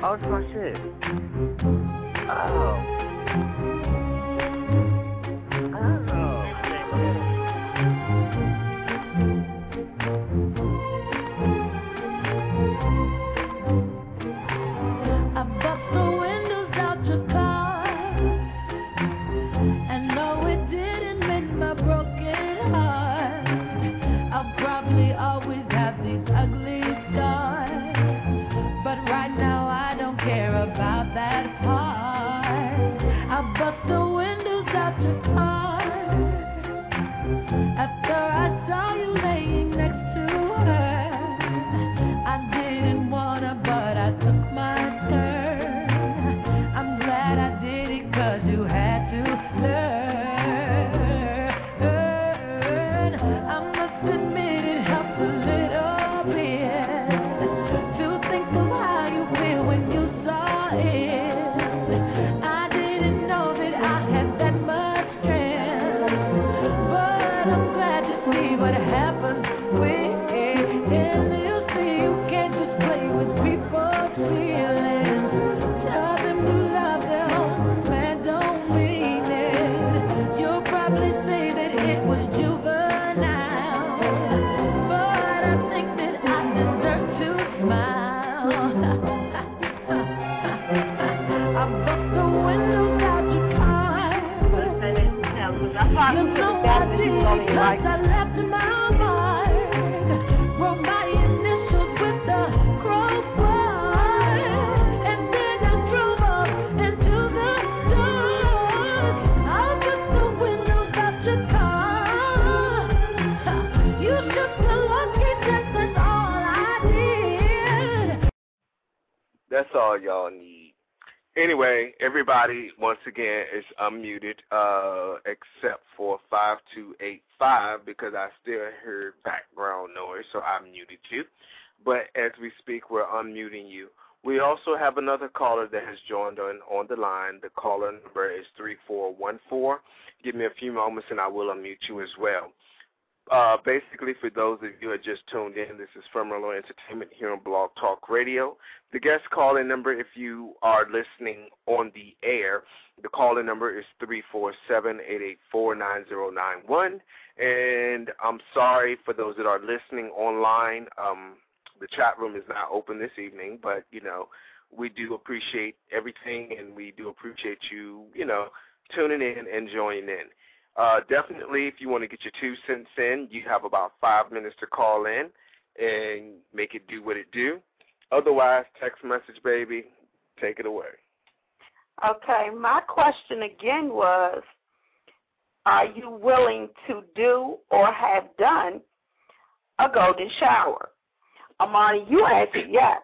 Oh, it's my shit. Oh. Again, is unmuted, uh, except for 5285 because I still heard background noise, so I muted you. But as we speak, we're unmuting you. We also have another caller that has joined on on the line. The caller number is three four one four. Give me a few moments and I will unmute you as well. Uh, basically, for those of you who have just tuned in, this is Firmerlo Entertainment here on Blog Talk Radio. The guest calling number, if you are listening on the air, the calling number is three four seven eight eight four nine zero nine one. And I'm sorry for those that are listening online. Um, the chat room is not open this evening, but you know we do appreciate everything, and we do appreciate you, you know, tuning in and joining in. Uh, definitely, if you want to get your two cents in, you have about five minutes to call in and make it do what it do. Otherwise, text message, baby, take it away. Okay, my question again was Are you willing to do or have done a golden shower? Amani, you answered yes.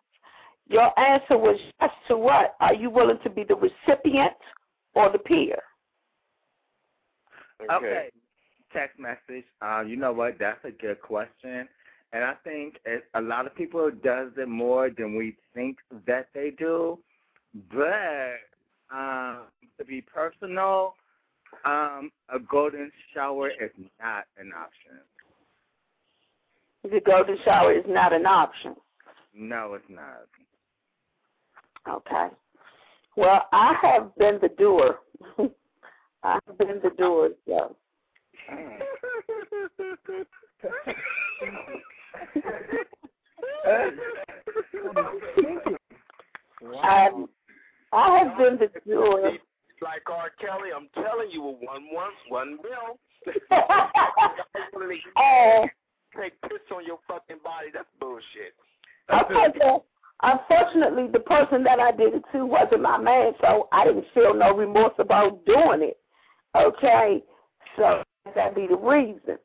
Your answer was yes to what? Are you willing to be the recipient or the peer? Okay. Okay. Text message. Uh, you know what? That's a good question, and I think it, a lot of people does it more than we think that they do. But um, to be personal, um, a golden shower is not an option. The golden shower is not an option. No, it's not. Okay. Well, I have been the doer. I've been the doer, so. I, I have been the doer. Like R. Kelly, I'm telling you, a one one one mil. Oh, Take piss on your fucking body. That's bullshit. unfortunately, the person that I did it to wasn't my man, so I didn't feel no remorse about doing it. Okay, so that be the reason.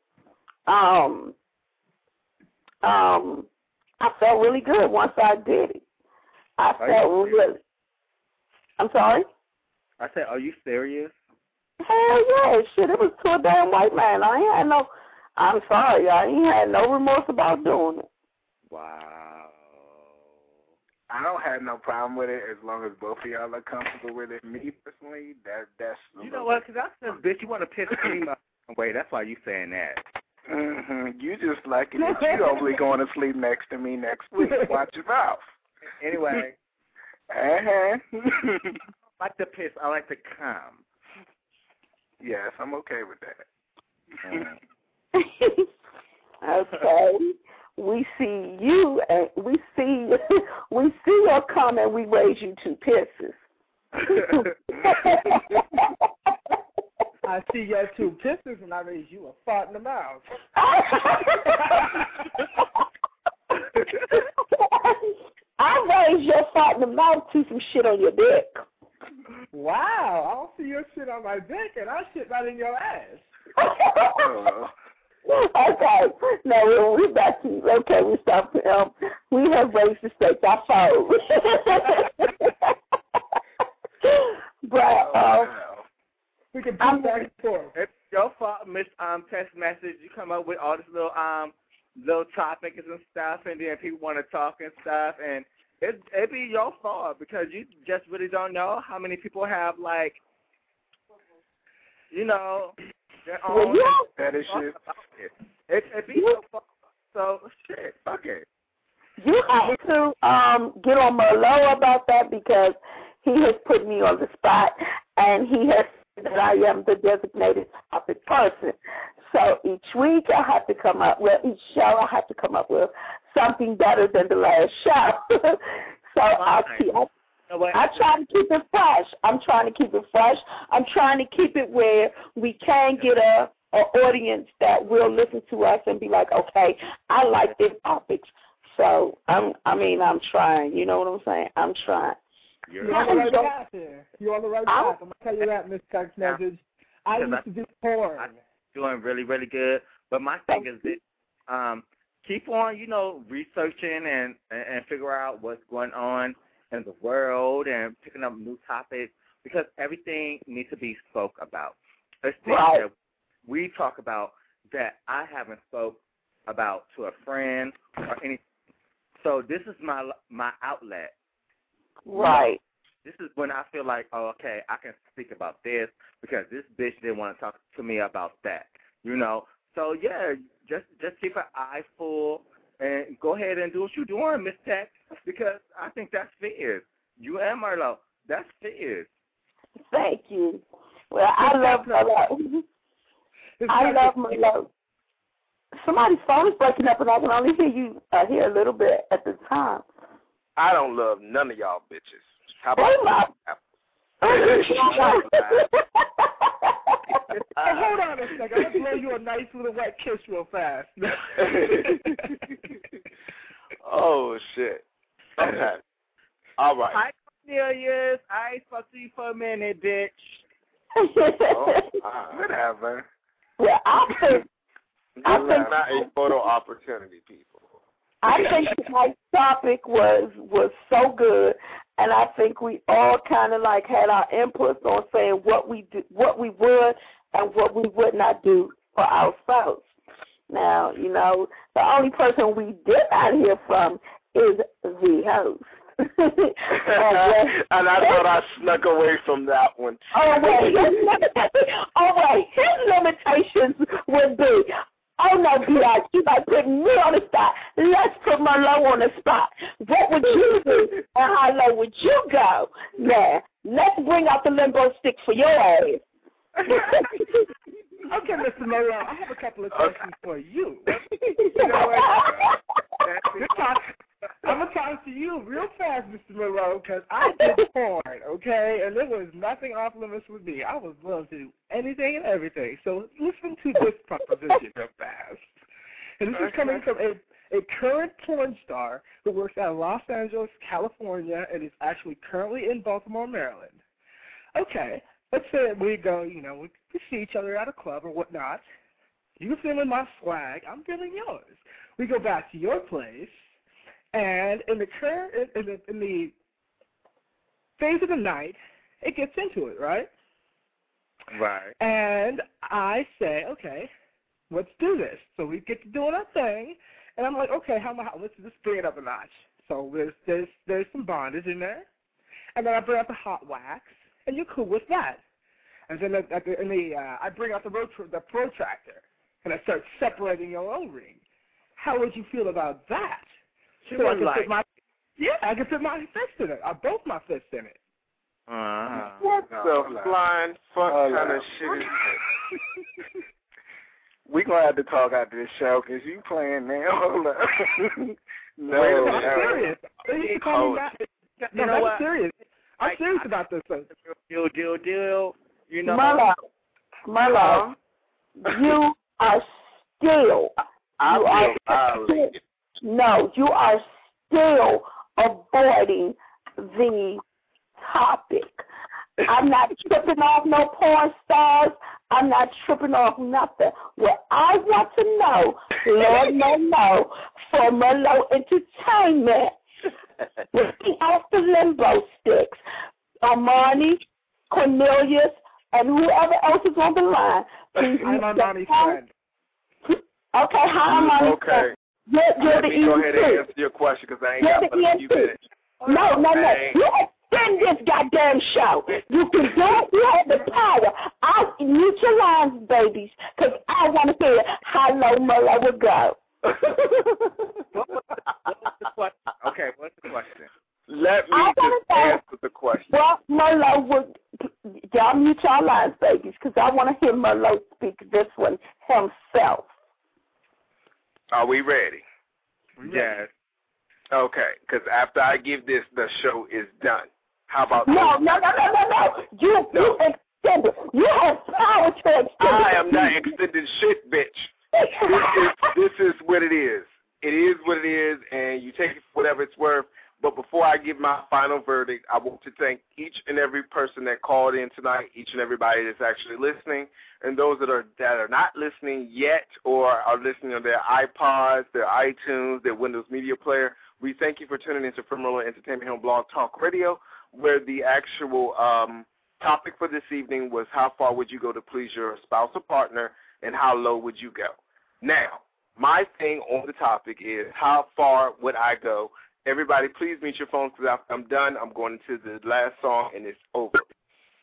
Um, um, I felt really good once I did it. I Are felt really. I'm sorry. I said, are you serious? Hell yeah, shit! It was to a damn white man. I ain't had no. I'm sorry, I ain't had no remorse about doing it. Wow. I don't have no problem with it as long as both of y'all are comfortable with it. Me personally, that that's You know what? Because I said, bitch, you want to piss me away. That's why you saying that. hmm You just like it. You only going to sleep next to me next week. Watch your mouth. Anyway, Uh-huh. I like to piss. I like to come. yes, I'm okay with that. okay. We see you and we see we see your cum and we raise you two pisses. I see your two kisses and I raise you a fart in the mouth. I raise your fart in the mouth to some shit on your dick. Wow, I don't see your shit on my dick and I shit right in your ass. Okay. Now we we back to okay. We stop. Um, we have raised the stakes. I followed. but wow. We can I'm- beat back and forth. It's your fault, Miss um text message. You come up with all this little um little topics and stuff, and then people want to talk and stuff, and it it be your fault because you just really don't know how many people have like, you know, their well, own. yeah. That is shit. It it, it be your fault. So shit, fuck it. You have to um get on Merlot about that because he has put me on the spot and he has said that I am the designated topic person. So each week I have to come up with each show I have to come up with something better than the last show. so I keep I, You know try to keep it fresh. I'm trying to keep it fresh. I'm trying to keep it where we can get a an audience that will listen to us and be like, okay, I like this topics. So I'm, I mean, I'm trying. You know what I'm saying? I'm trying. You're You're on the right enjoy- path here. You're on the right I'm- I'm gonna tell you that, Miss Text Message. I Because used to do porn. I'm doing really, really good. But my thing is this: um, keep on, you know, researching and, and and figure out what's going on in the world and picking up new topics because everything needs to be spoke about. There's things Right. that we talk about that I haven't spoke about to a friend or anything. So this is my my outlet Right. This is when I feel like, oh, okay, I can speak about this because this bitch didn't want to talk to me about that. You know. So yeah, just just keep an eye full and go ahead and do what you're doing, Miss Tech, because I think that's fair. You and Marlo, that's fair. Thank you. Well, I love Marlo. I love Marlo. Somebody's phone is breaking up, and I can only hear you uh, hear a little bit at the time. I don't love none of y'all bitches. How Hey, about Ma. Hey, hold on a second. I'm gonna blow you a nice little wet kiss real fast. oh shit. Okay. All right. Hi, Cornelius. I ain't supposed to you for a minute, bitch. Oh, whatever. well, I think This I is think- not a photo opportunity, people. I think tonight's topic was was so good, and I think we all kind of like had our inputs on saying what we do, what we would, and what we would not do for our spouse. Now, you know, the only person we did not hear from is the host. and I thought I snuck away from that one. Oh wait, his limitations. Oh wait, his limitations would be. Oh no, Biatch, you like putting me on the spot. Let's put Merlot on the spot. What would you do, and how low would you go? Now, let's bring out the limbo stick for your ass. okay, Mr. Merlot, I have a couple of questions for you. You know what? This time, I'm gonna talk to you real fast, Mr. Monroe, because I did porn, okay, and there was nothing off limits with me. I was willing to do anything and everything. So listen to this proposition real fast. And this is coming from a a current porn star who works out at Los Angeles, California, and is actually currently in Baltimore, Maryland. Okay, let's say we go, you know, we, we see each other at a club or whatnot. You feeling my swag, I'm feeling yours. We go back to your place, and in the current in, the in the phase of the night, it gets into it, right? Right. And I say, okay, let's do this. So we get to doing our thing, and I'm like, okay, how about let's just bring it up a notch. So there's there's there's some bondage in there, and then I bring out the hot wax, and you're cool with that. And then at the, in the uh, I bring out the rot- the protractor, and I start separating your O ring. How would you feel about that? She so I was can like, put my yeah, I can put my fist in it. I both my fists in it. uh, What no, the no. flying fuck Hold kind on. of shit is this? we gonna have to talk after this show because you playing now. Hold up. no, Wait no. I'm serious. You call Hold. me back. You No, know I'm what? serious. I'm I- serious I- about this. Thing. Deal, deal, deal. You know. Merlot, Merlot, you are still I You are- feel violated. No, you are still avoiding the topic. I'm not tripping off no porn stars. I'm not tripping off nothing. What I want to know, Lord no no, for Merlot Entertainment, looking off the limbo sticks, Armani, Cornelius, and whoever else is on the line. Please I'm Armani's friend. Okay, hi, Armani. Okay. You're, you're Let the me go ahead and answer your question because I ain't You're got but a few minutes. No, no, no. You extend this goddamn show. You can do it. You have the power. I'll mute your lines, babies, because I want to hear how low Merlot will go. What was, what was the question? Okay, what's the question? Let me I just answer the question. Well, Merlot would, y'all mute your lines, babies, because I want to hear Merlot speak this one himself. Are we ready? Yes. Okay, because after I give this, the show is done. How about No, no, no, no, no, no. You, you extend. You have power to extend. I am not extending shit, bitch. This is, this is what it is. It is what it is, and you take it for whatever it's worth. But before I give my final verdict, I want to thank each and every person that called in tonight, each and everybody that's actually listening, and those that are that are not listening yet or are listening on their iPods, their iTunes, their Windows Media Player. We thank you for tuning into Firmolo Entertainment on Blog Talk Radio, where the actual um, topic for this evening was how far would you go to please your spouse or partner, and how low would you go? Now, my thing on the topic is how far would I go Everybody, please mute your phones because I'm done. I'm going into the last song and it's over.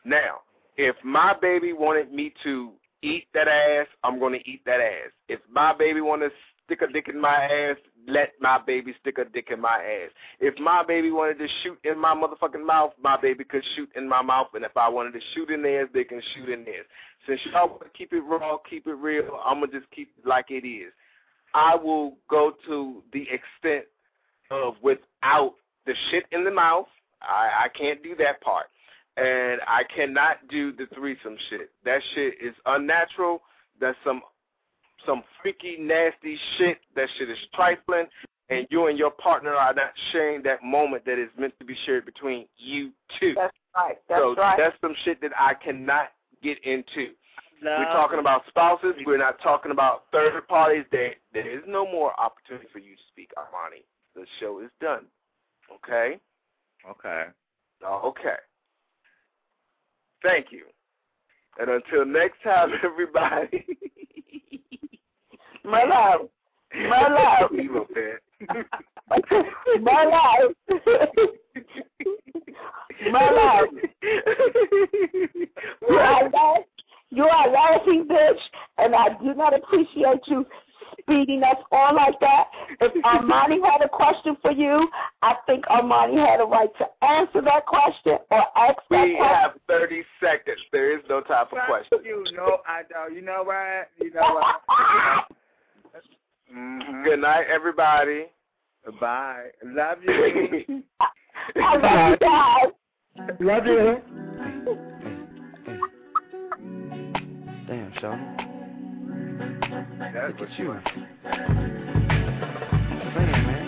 Now, if my baby wanted me to eat that ass, I'm going to eat that ass. If my baby want to stick a dick in my ass, let my baby stick a dick in my ass. If my baby wanted to shoot in my motherfucking mouth, my baby could shoot in my mouth. And if I wanted to shoot in theirs, they can shoot in theirs. Since y'all want to keep it raw, keep it real, I'm going to just keep it like it is. I will go to the extent of without the shit in the mouth. I, I can't do that part. And I cannot do the threesome shit. That shit is unnatural. That's some some freaky, nasty shit. That shit is trifling. And you and your partner are not sharing that moment that is meant to be shared between you two. That's right. That's so right. that's some shit that I cannot get into. Love. We're talking about spouses. We're not talking about third parties. There, there is no more opportunity for you to speak, Armani. The show is done. Okay? Okay. Okay. Thank you. And until next time, everybody. My love. My love. Evil pet. My love. My love. You are, laugh, you are laughing, bitch, and I do not appreciate you speeding us on like that. If Armani had a question for you, I think Armani had a right to answer that question or ask that We question. have 30 seconds. There is no time for questions. You know, I don't. You know what? You know what? Mm-hmm. Good night, everybody. Bye. Love you. I love you guys. Love you. Damn, Sean. That's Look what at you. You. Saying, man.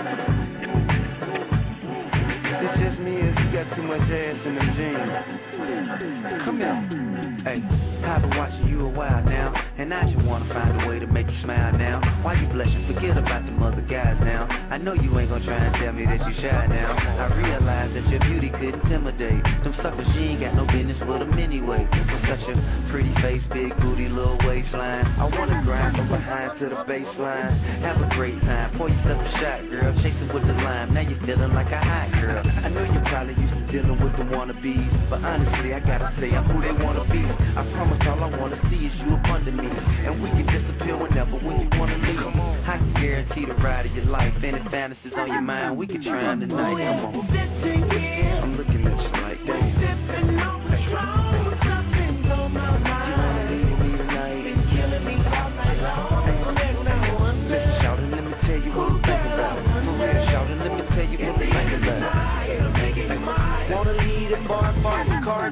Too much ass in them jeans. Come here. Hey, I've been watching you a while now, and I just wanna find a way to make you smile now. Why you blushing? Forget about them other guys now. I know you ain't gonna try and tell me that you shy now. I realize that your beauty could intimidate them suckers. she ain't got no business with them anyway. With such a pretty face, big booty, little waistline. I wanna grind from behind to the baseline. Have a great time. Pour yourself a shot, girl. Chase it with the lime. Now you're feeling like a hot girl. I know you're probably used to dealing with the wannabes, but honestly, I gotta say I'm who they wanna be. I promise all I wanna see is you up under me, and we can disappear whenever when you wanna leave. I can guarantee the ride of your life. Any fantasies on your mind, we can try 'em tonight. Come on. I'm looking at you like that.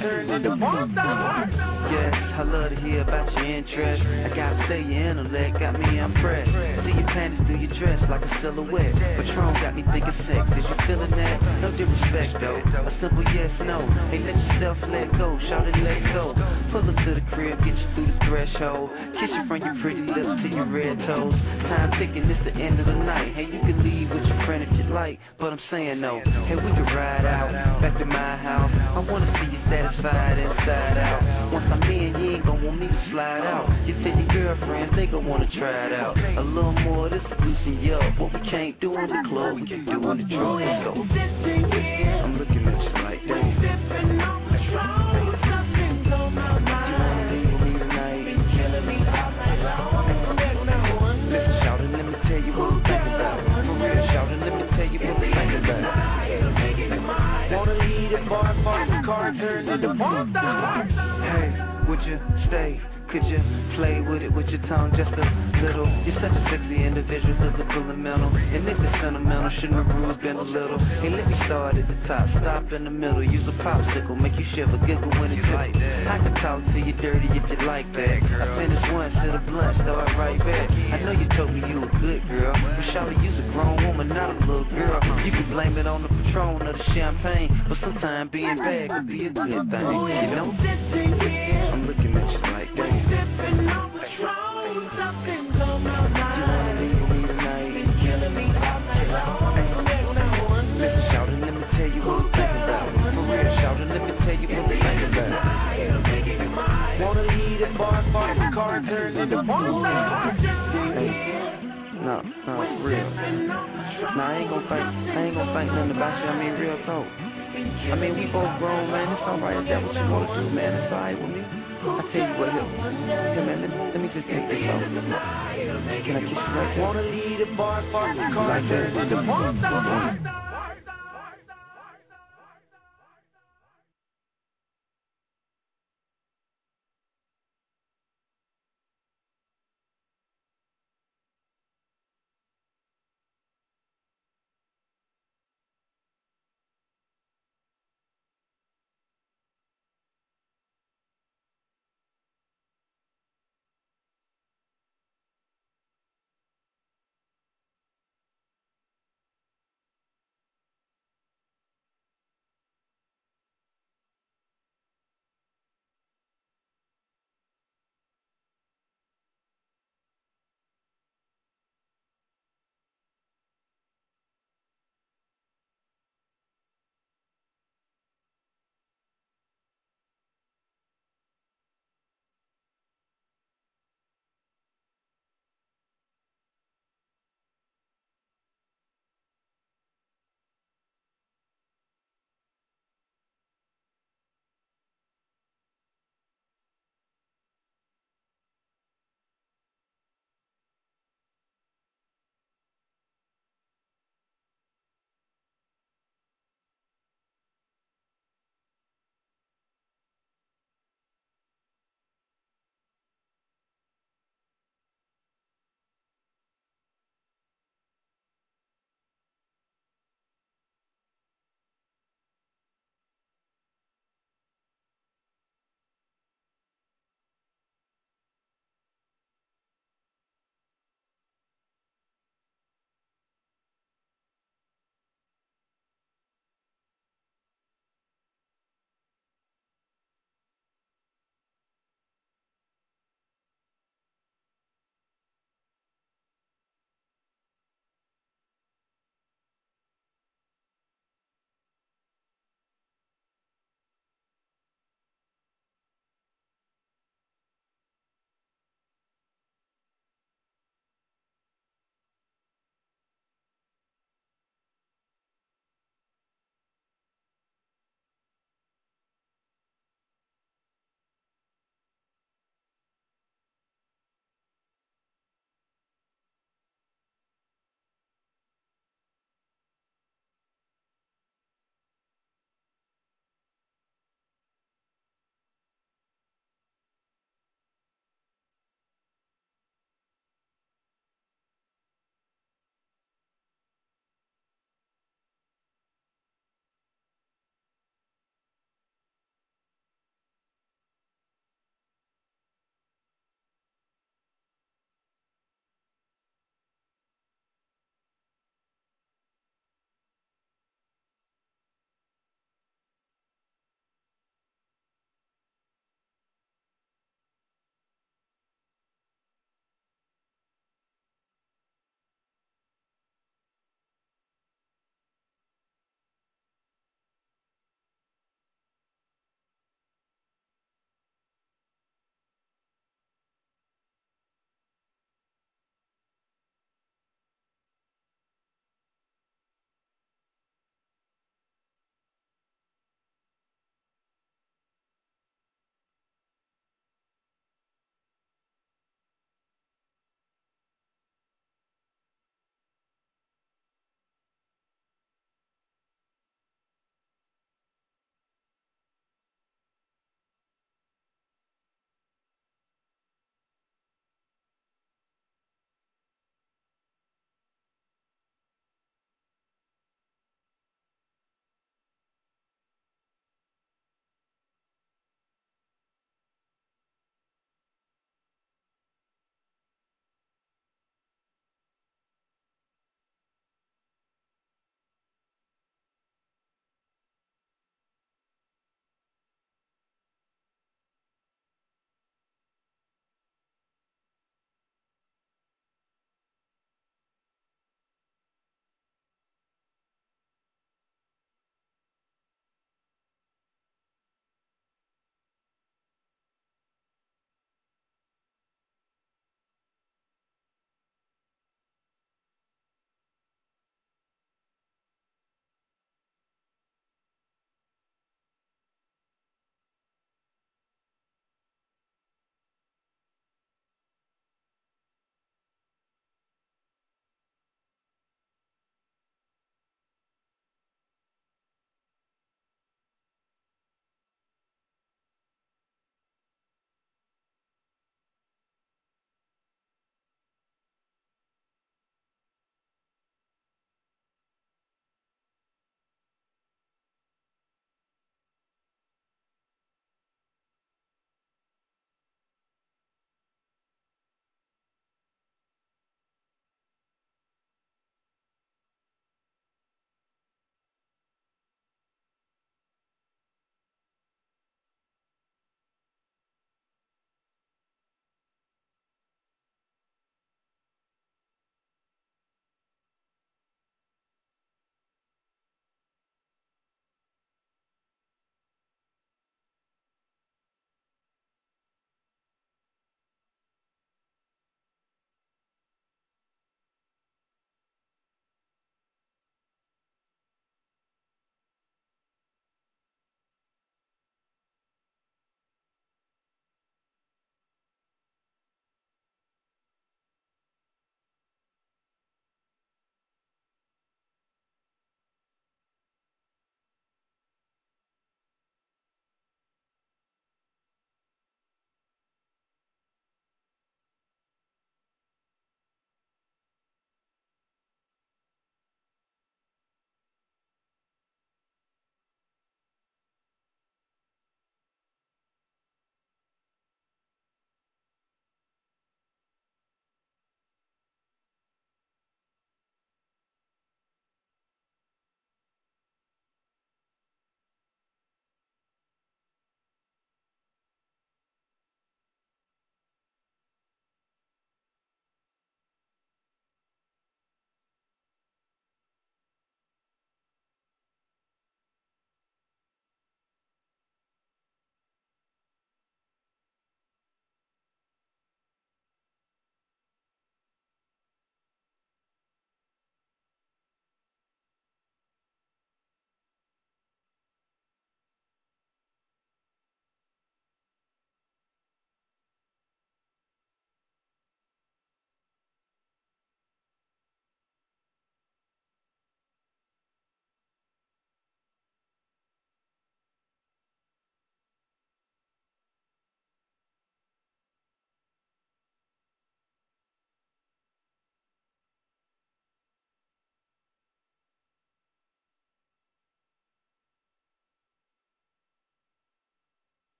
Bar, the car turns into bar Yes, I love to hear about your interest. I gotta say your intellect got me impressed. See your panties through your dress like a silhouette. Patron got me thinking sex. Is you feeling that? No disrespect though. A simple yes, no. Hey, let yourself let go. Shout it, let go. Pull up to the crib, get you through the threshold. Kiss you from your pretty lips to your red toes. Time ticking, it's the end of the night. Hey, you can leave with your friend if you like, but I'm saying no. Hey, we can ride out back to my house. I wanna see you satisfied inside out. Once I'm in, you ain't gon' want me to slide out. You tell your girlfriends they gon' wanna try it out. A little more, this will loosen you up. What we can't do in the club, we can do in the drugstore. I'm looking at you like that. Wanna leave with me tonight? Listen, shout it, let me tell you what I'm thinking about. For real, shout it, let me tell you what I'm thinking. Wanna lead a bar, bar, the car turns into bar Hey, would you stay? Could you play with it with your tongue just a little? You're such a sexy individual, physical and mental. And if it's sentimental, shouldn't the rules been a little? Hey, let me start at the top, stop in the middle. Use a popsicle, make you shiver, giggle when it's like that. I can talk to you dirty if you like that. I finish once, hit a blunt, start right back. I know you told me you a good girl, but surely you's a grown woman, not a little girl. You can blame it on the Patron or the champagne, but sometimes being bad could be a good thing, you know? I mean, real talk. I mean, we both grown, man. It's alright if that's what you wanna do, man. It's alright with me. I tell you what, here, here man, let, let me just take this off. Can I kiss you right there? Wanna lead a bar, bar, Like that.